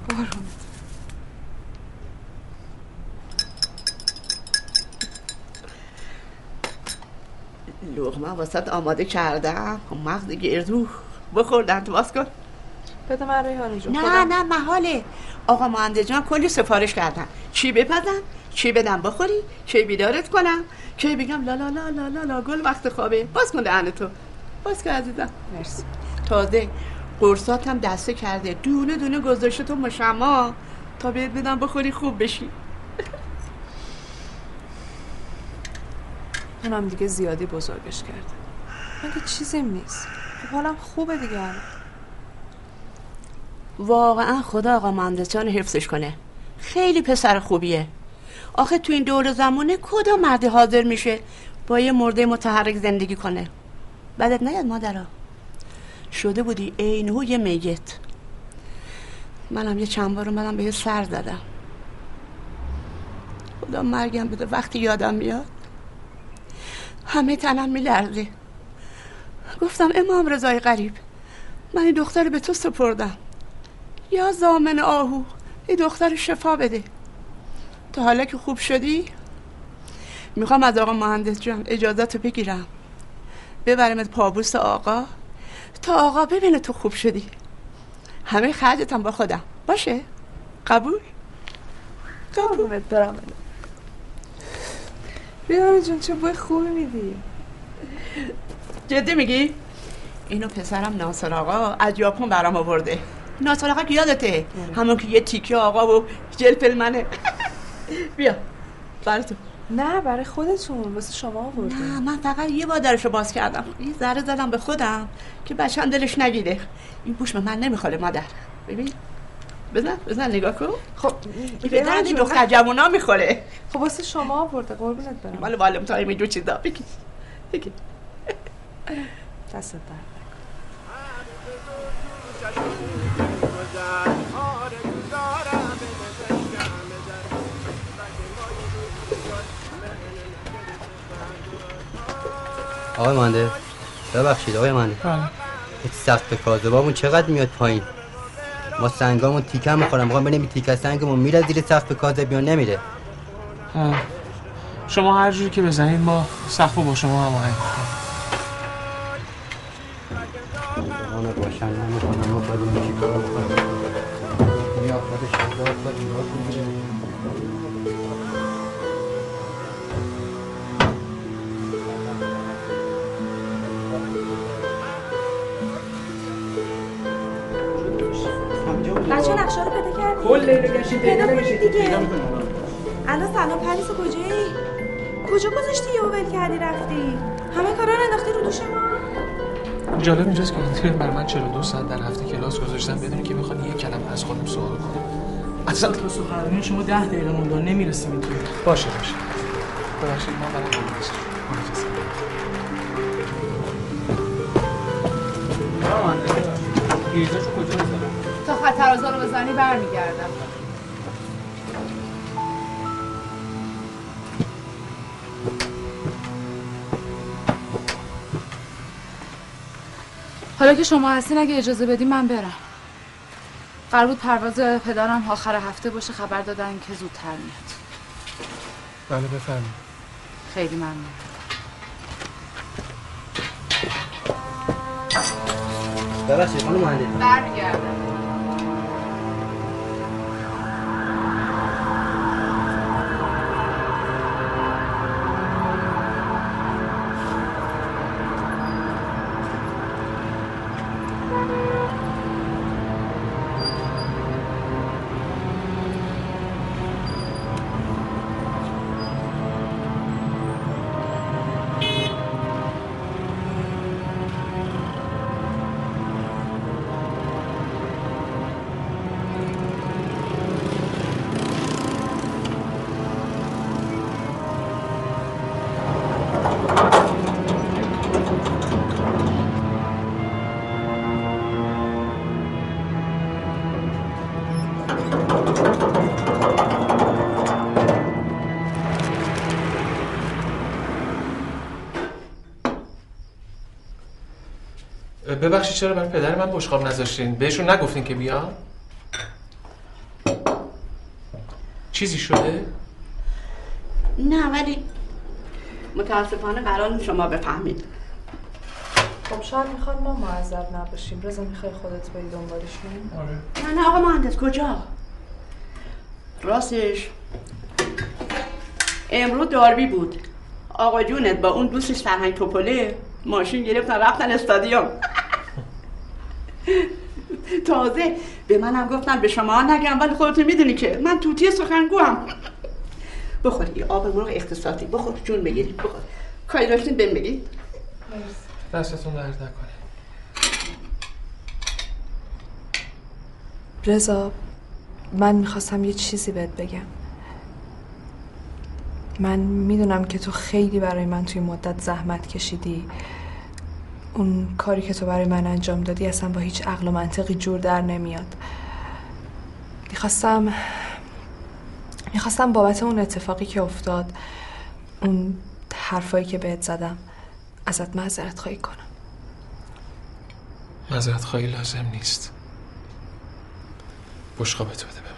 قربونت لغمه واسط آماده کردم مغز گردو بخوردن تو باز کن بده من ریحانه جون نه خودم. نه محاله آقا مهندس جان کلی سفارش کردن چی بپزم چی بدم بخوری کی بیدارت کنم کی بگم لا لا لا لا لا, لا گل وقت خوابه باز کن دهن تو باز که عزیزم مرسی تازه قرصات هم دسته کرده. دونه دونه گذاشته تو مشما. تا بهت بدم بخوری خوب بشی. اونم دیگه زیادی بزرگش کردم مگه چیزیم نیست؟ خب حالم خوبه دیگه الان. واقعا خدا آقا مهندسیان حفظش کنه. خیلی پسر خوبیه. آخه تو این دور زمانه کدام مردی حاضر میشه با یه مرده متحرک زندگی کنه؟ بدت نیاد مادرها شده بودی؟ عینهو یه میت. منم یه چند بار اومدم به سر زدم. خدا مرگم بده وقتی یادم میاد. همه تنم میلرزه. گفتم امام رضای غریب من این دختر به تو سپردم. یا زامن آهو این دختر شفا بده. تا حالا که خوب شدی می‌خوام از آقا مهندس جان اجازت بگیرم. ببرمت پابوس آقا. تا آقا ببینه تو خوب شدی. همه خرجتم با خودم. باشه؟ قبول؟ قبولت برم. بیار جون چه بوی خوبی میدی؟ جدی میگی؟ اینو پسرم ناصر آقا از ژاپن برام آورده. ناصر آقا که یادته؟ همون که یه تیکه آقا و جلفل منه. بیا. برای تو نه برای خودتون واسه شما آورده نه من فقط یه بار درشو باز کردم. یه ذره زدم به خودم که بچم دلش نگیره. این بوش به من نمی‌خوره مادر. ببین. بزن بزن نگاه کن. خب به درد دختر جوونا می‌خوره. خب واسه شما آورده قربونت برم. مال والم تایم اینجور چیزا. بگی. بگی. دست آقای مهندس ببخشید آقای مهندس. بله. سقف کاذبامون چقدر میاد پایین؟ ما سنگامون تیکه می‌خورم می‌خوام ببینیم تیکه سنگمون میره زیر سقف کاذب یا نمیره. اه. شما هر جوری که بزنید ما سقف با شما هماهنگ می‌کنیم. باشن. نمی‌کنم ما بچه نقشه رو پیدا کردی؟ کل لیل گشتیم پیدا کنید دیگه. الان سلام پریس کجایی؟ کجا گذاشتی یهو ول کردی رفتی؟ همه کارا رو انداختی رو دوش ما؟ جالب اینجاست که این بر من 42 ساعت در هفته کلاس گذاشتم بدون که بخواد یک کلمه از خودم سوال کنم اصلا تا سخنرانی شما ده دقیقه مونده نمی‌رسیم اینطور باشه باشه ببخشید ما برای تا خطرازا رو بزنی برمیگردم. حالا که شما هستین اگه اجازه بدی من برم. قرار بود پرواز پدرم آخر هفته باشه خبر دادن که زودتر میاد. بله بفرمایید. خیلی ممنون. ببخشید خانم مهندس برمیگردم. ببخشید چرا برای پدر من بشقاب نذاشتین؟ بهشون نگفتین که بیا چیزی شده؟ نه ولی متاسفانه قرار نیست شما بفهمید. خب شاید می‌خواد ما معذب نباشیم. رضا می‌خوای خودت بری دنبالشون آره. نه نه آقا مهندس کجا؟ راستش. امروز داربی بود. آقا جونت با اون دوستش فرهنگ توپله ماشین گرفتن رفتن استادیوم. تازه. به منم گفتن به شما نگم ولی خودتون می‌دونی که من توتی سخنگو هم بخور یه آب مرغ اختصاصی بخور جون بگیرید بخور. کاری داشتین بهم بگید. دستتون درد نکنه. رضا من می‌خواستم یه چیزی بهت بگم. من می‌دونم که تو خیلی برای من توی مدت زحمت کشیدی. اون کاری که تو برای من انجام دادی اصلا با هیچ عقل و منطقی جور در نمیاد. می‌خواستم می‌خواستم بابت اون اتفاقی که افتاد اون حرفایی که بهت زدم ازت معذرت خواهی کنم. معذرت خواهی لازم نیست. بشقابت بده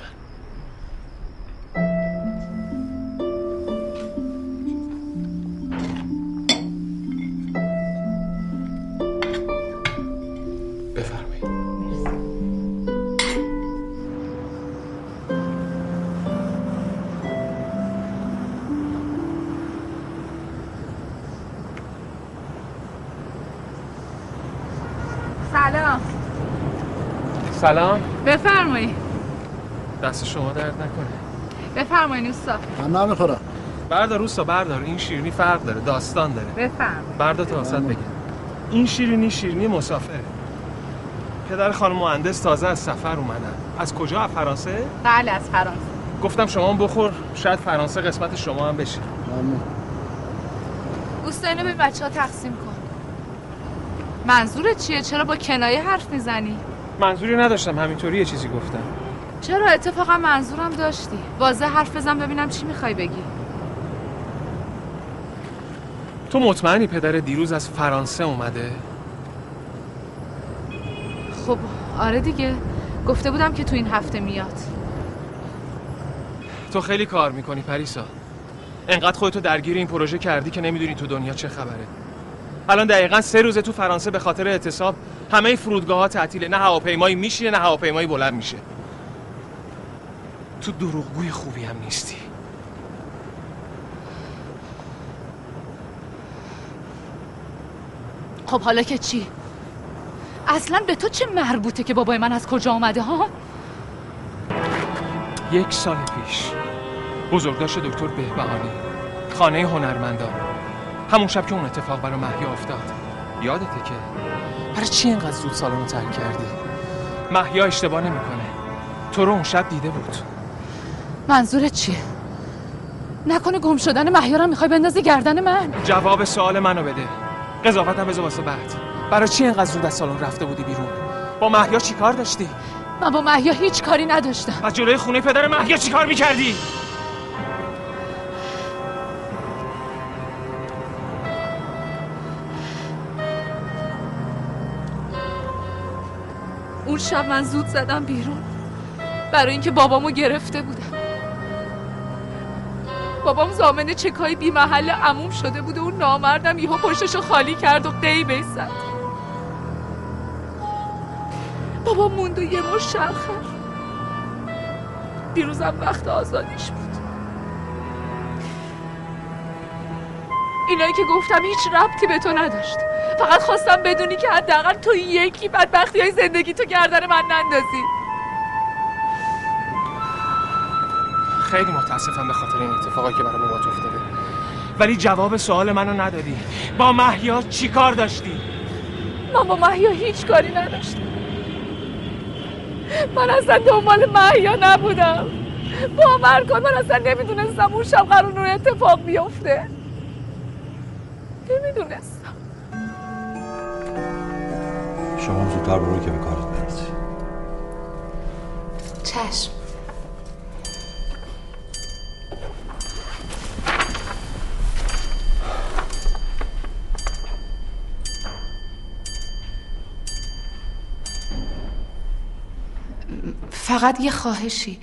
سلام. بفرمایید دست شما درد نکنه. بفرمایید اوستا من نمی‌خورم. بردار روستا بردار این شیرینی فرق داره داستان داره. بفرمایید بردار تا وسط بگم این شیرینی شیرینی مسافره. پدر خانم مهندس تازه از سفر اومدن. از کجا؟ از فرانسه؟ بله از فرانسه. گفتم شما هم بخور شاید فرانسه قسمت شما هم بشه. ممنون. اوستا اینو به بچه ها تقسیم کن. منظورت چیه؟ چرا با کنایه حرف می‌زنی؟ منظوری نداشتم همینطوری یه چیزی گفتم. چرا؟ اتفاقا منظورم داشتی. واضح حرف بزن ببینم چی می‌خوای بگی. تو مطمئنی پدر دیروز از فرانسه اومده؟ خب آره دیگه. گفته بودم که تو این هفته میاد. تو خیلی کار می‌کنی پریسا. انقدر خودتو درگیر این پروژه کردی که نمی‌دونی تو دنیا چه خبره. الان دقیقا سه روزه تو فرانسه به خاطر اعتصاب همه فرودگاه ها تعطیله. نه هواپیمایی میشینه نه هواپیمایی بلند میشه. تو دروغگوی خوبی هم نیستی. خب حالا که چی؟ اصلا به تو چه مربوطه که بابای من از کجا آمده ها؟ یک سال پیش بزرگداشت دکتر بهبهانی خانه هنرمندان همون شب که اون اتفاق برای محیا افتاد. یادته که برای چی اینقدر زود سالن رو ترک کردی؟ محیا اشتباه نمی‌کنه. تو رو اون شب دیده بود. منظورت چیه؟ نکنه گم شدن مهیارم می‌خوای بندازی گردن من؟ جواب سوال منو بده. قضاوت هم بذار واسه بعد. برای چی اینقدر زود از سالن رفته بودی بیرون؟ با محیا چیکار داشتی؟ من با محیا هیچ کاری نداشتم. از جلوی خونه پدر محیا چیکار می‌کردی؟ اون شب من زود زدم بیرون. برای اینکه بابامو گرفته بودم. بابام زامن چکای بی محل عموم شده بود و اون نامردم یهو پشتشو خالی کرد و قیبه زد بابا موند و یه مش شرخر دیروزم وقت آزادیش بود. اینایی که گفتم هیچ ربطی به تو نداشت. فقط خواستم بدونی که حداقل تو یکی بدبختی های زندگی تو گردن من نندازی. خیلی متاسفم به خاطر این اتفاقی که برای بابات افتاده. ولی جواب سوال منو ندادی. با محیا چی کار داشتی؟ من با محیا هیچ کاری نداشتم. من اصلا دنبال محیا نبودم. باور کن من اصلا نمی‌دونستم اون شب قرار اون اتفاق بیفته. نمی‌دونستم شما زودتر برو که به کارت برسی. چشم. فقط یه خواهشی.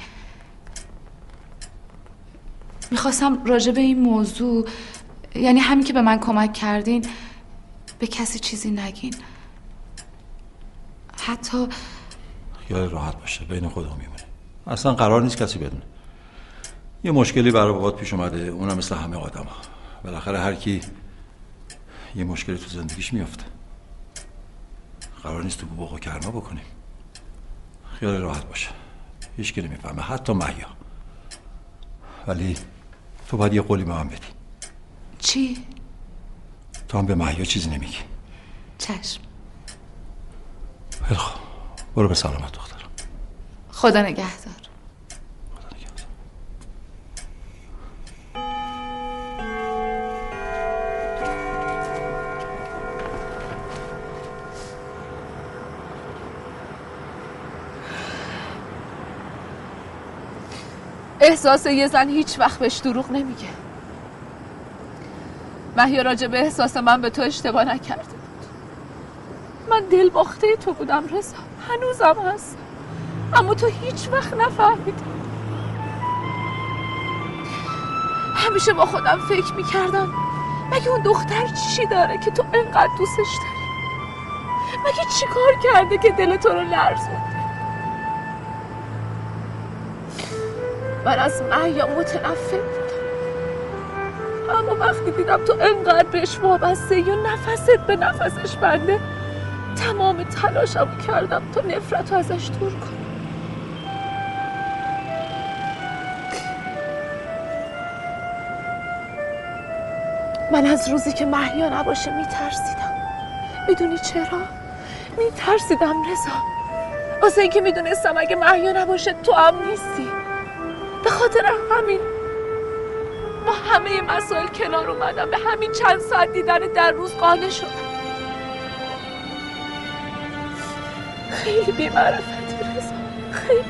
می‌خواستم راجع به این موضوع یعنی همین که به من کمک کردین به کسی چیزی نگین. حتی خیال راحت باشه بین خودمون میمونه. اصلا قرار نیست کسی بدونه. یه مشکلی برای بابات پیش اومده اونم مثل همه آدم ها بالاخره هر کی یه مشکلی تو زندگیش میافته. قرار نیست تو بوق و بکنیم. خیال راحت باشه. هیچ نمی‌فهمه حتی محیا ولی تو باید یه قولی به من بدی. چی؟ تو هم به محیا چیزی نمیگی. چشم. خیلی خوب. برو به سلامت دختر. خدا نگهدار. احساس یه زن هیچ وقت بهش دروغ نمیگه. مهیا راجع به احساس من به تو اشتباه نکرده بود. من دل باخته تو بودم رضا. هنوزم هست. اما تو هیچ وقت نفهمیدی. همیشه با خودم فکر می‌کردم. مگه اون دختر چی داره که تو انقدر دوستش داری؟ مگه چی کار کرده که دل تو رو لرزونده؟ من از محیا بودم اما وقتی دیدم تو انقدر بهش وابسته یا نفست به نفسش بنده تمام تلاشمو کردم تا نفرت رو ازش دور کنم. من از روزی که محیا نباشه میترسیدم. می‌دونی چرا؟ میترسیدم رضا. واسه اینکه می‌دونستم اگه محیا نباشه تو هم نیستی. به خاطر همین با همه مسائل کنار اومدم به همین چند ساعت دیدن در روز قانع شدم خیلی بیمعرفتی رضا. خیلی.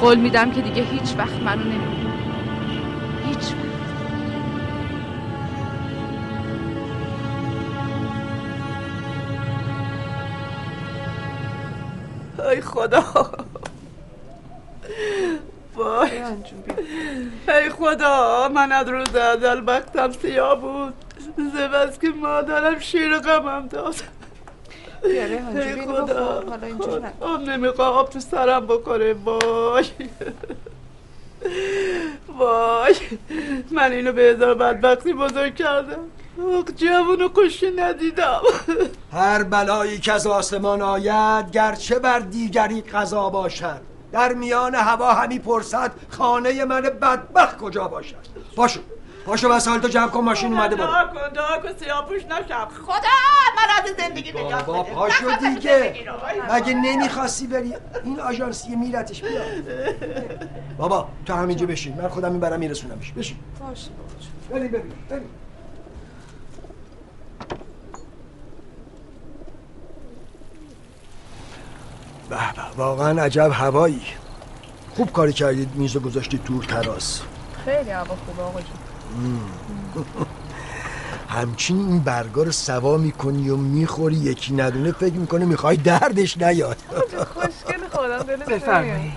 قول میدم که دیگه هیچ وقت منو نمی‌بینی. ای خدا. وای. ای خدا من از روز ازل وقتم سیاه بود. زبز که مادرم شیر غمم داد. ای خدا. آب نمی‌خواه آب تو سرم بکنه. وای. وای. من اینو به هزار بدبختی بزرگ کردم. جوونو کشی ندیدم. هر بلایی که از آسمان آید گرچه بر دیگری قضا باشد. در میان هوا همی پرسد خانه من بدبخت کجا باشد؟ باشو باشو وسایل تو جمع کن ماشین اومده برو دعا کن دعا کن سیاپوش نشم. خدا من از زندگی نجات بابا. پاشو دیگه. مگه نمی‌خواستی بری؟ این آژانسیه میرتش بیا بابا تو همینجا بشین. من خودم می‌برم میرسونمش. بشین. باشه بریم بریم بریم. به به. واقعا عجب هوایی. خوب کاری کردید میزو گذاشتید دور تراس خیلی هوا خوبه آقا جون. همچین این برگا رو سوا می‌کنی و می‌خوری یکی ندونه فکر می‌کنه می‌خوای دردش نیاد. خوشگل خودم بفرمایید.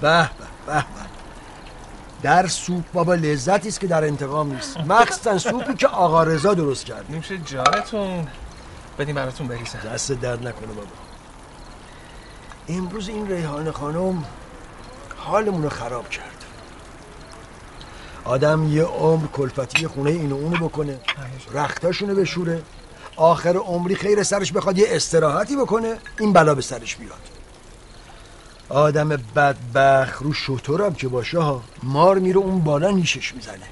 به به. در سوپ بابا لذتی است که در انتقام نیست. مخصوصا سوپی که آقا رضا درست کرد. نمیشه جانتون بدیم براتون بریزم. دست درد نکنه بابا. امروز این ریحان خانم حالمون رو خراب کرد. آدم یه عمر کلفتی خونه اینو اونو بکنه رختاشونو بشوره آخر عمری خیر سرش بخواد یه استراحتی بکنه این بلا به سرش بیاد. آدم بدبخ رو شطورم که باشه ها مار میره اون بالا نیشش می‌زنه.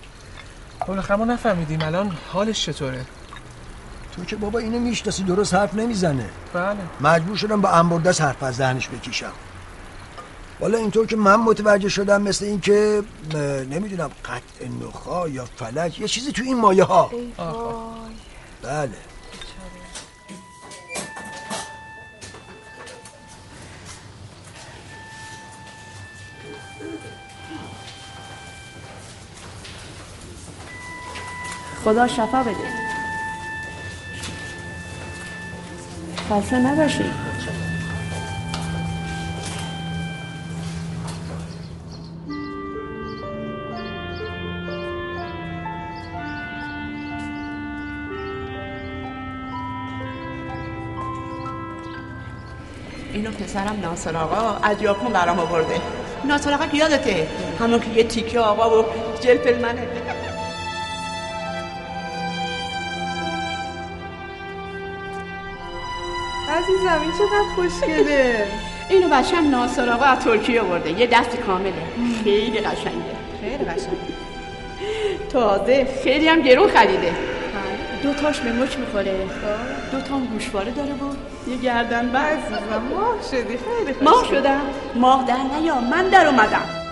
بالاخره ما نفهمیدیم الان حالش چطوره؟ تو که بابا اینو می‌شناسی درست حرف نمی‌زنه. بله. مجبور شدم با انبردست حرف از دهنش بکشم. والا اینطور که من متوجه شدم مثل این که نمی‌دونم قطع نخا یا فلج یه چیزی تو این مایه ها. بله. خدا شفا بده. خسته نباشی اینو پسرم ناصر آقا از ژاپن برام آورده. ناصر آقا یادته همون که یه تیکه آقا و جلپل منه. عزیزم این چقدر خوشگله. اینو بچم ناصر آقا از ترکیه آورده. یه دست کامله. خیلی قشنگه. خیلی قشنگه. تازه خیلی هم گرون خریده. دو تاش به مچ می‌خوره. دو تا هم گوشواره داره و یه گردن بر عزیزم ماه شدی. خیلی خوشگله. ماه شدم. ماه در نیا. من در اومدم.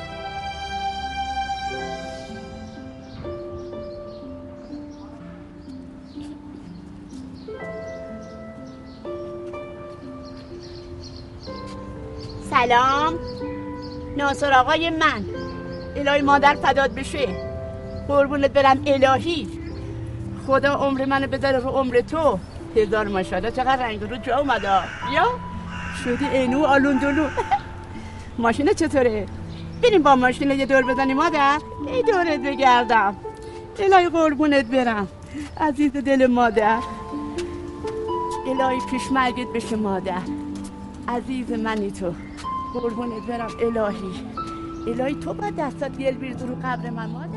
سلام. ناصر آقای من. الهی مادر فداد بشه. قربونت برم الهی. خدا عمر منو بذاره رو عمر تو. هزار ماشاءالله چقدر رنگ رو جا اومده. یا؟ شدی اینو آلون دلو ماشینه چطوره؟ بریم با ماشین یه دور بزنیم مادر. ای دورت بگردم. الهی قربونت برم. عزیز دل مادر. الهی پیش مرگت بشه مادر. عزیز منی تو. قربونت برم الهی. الهی تو با دستات گل بیرد رو قبر من.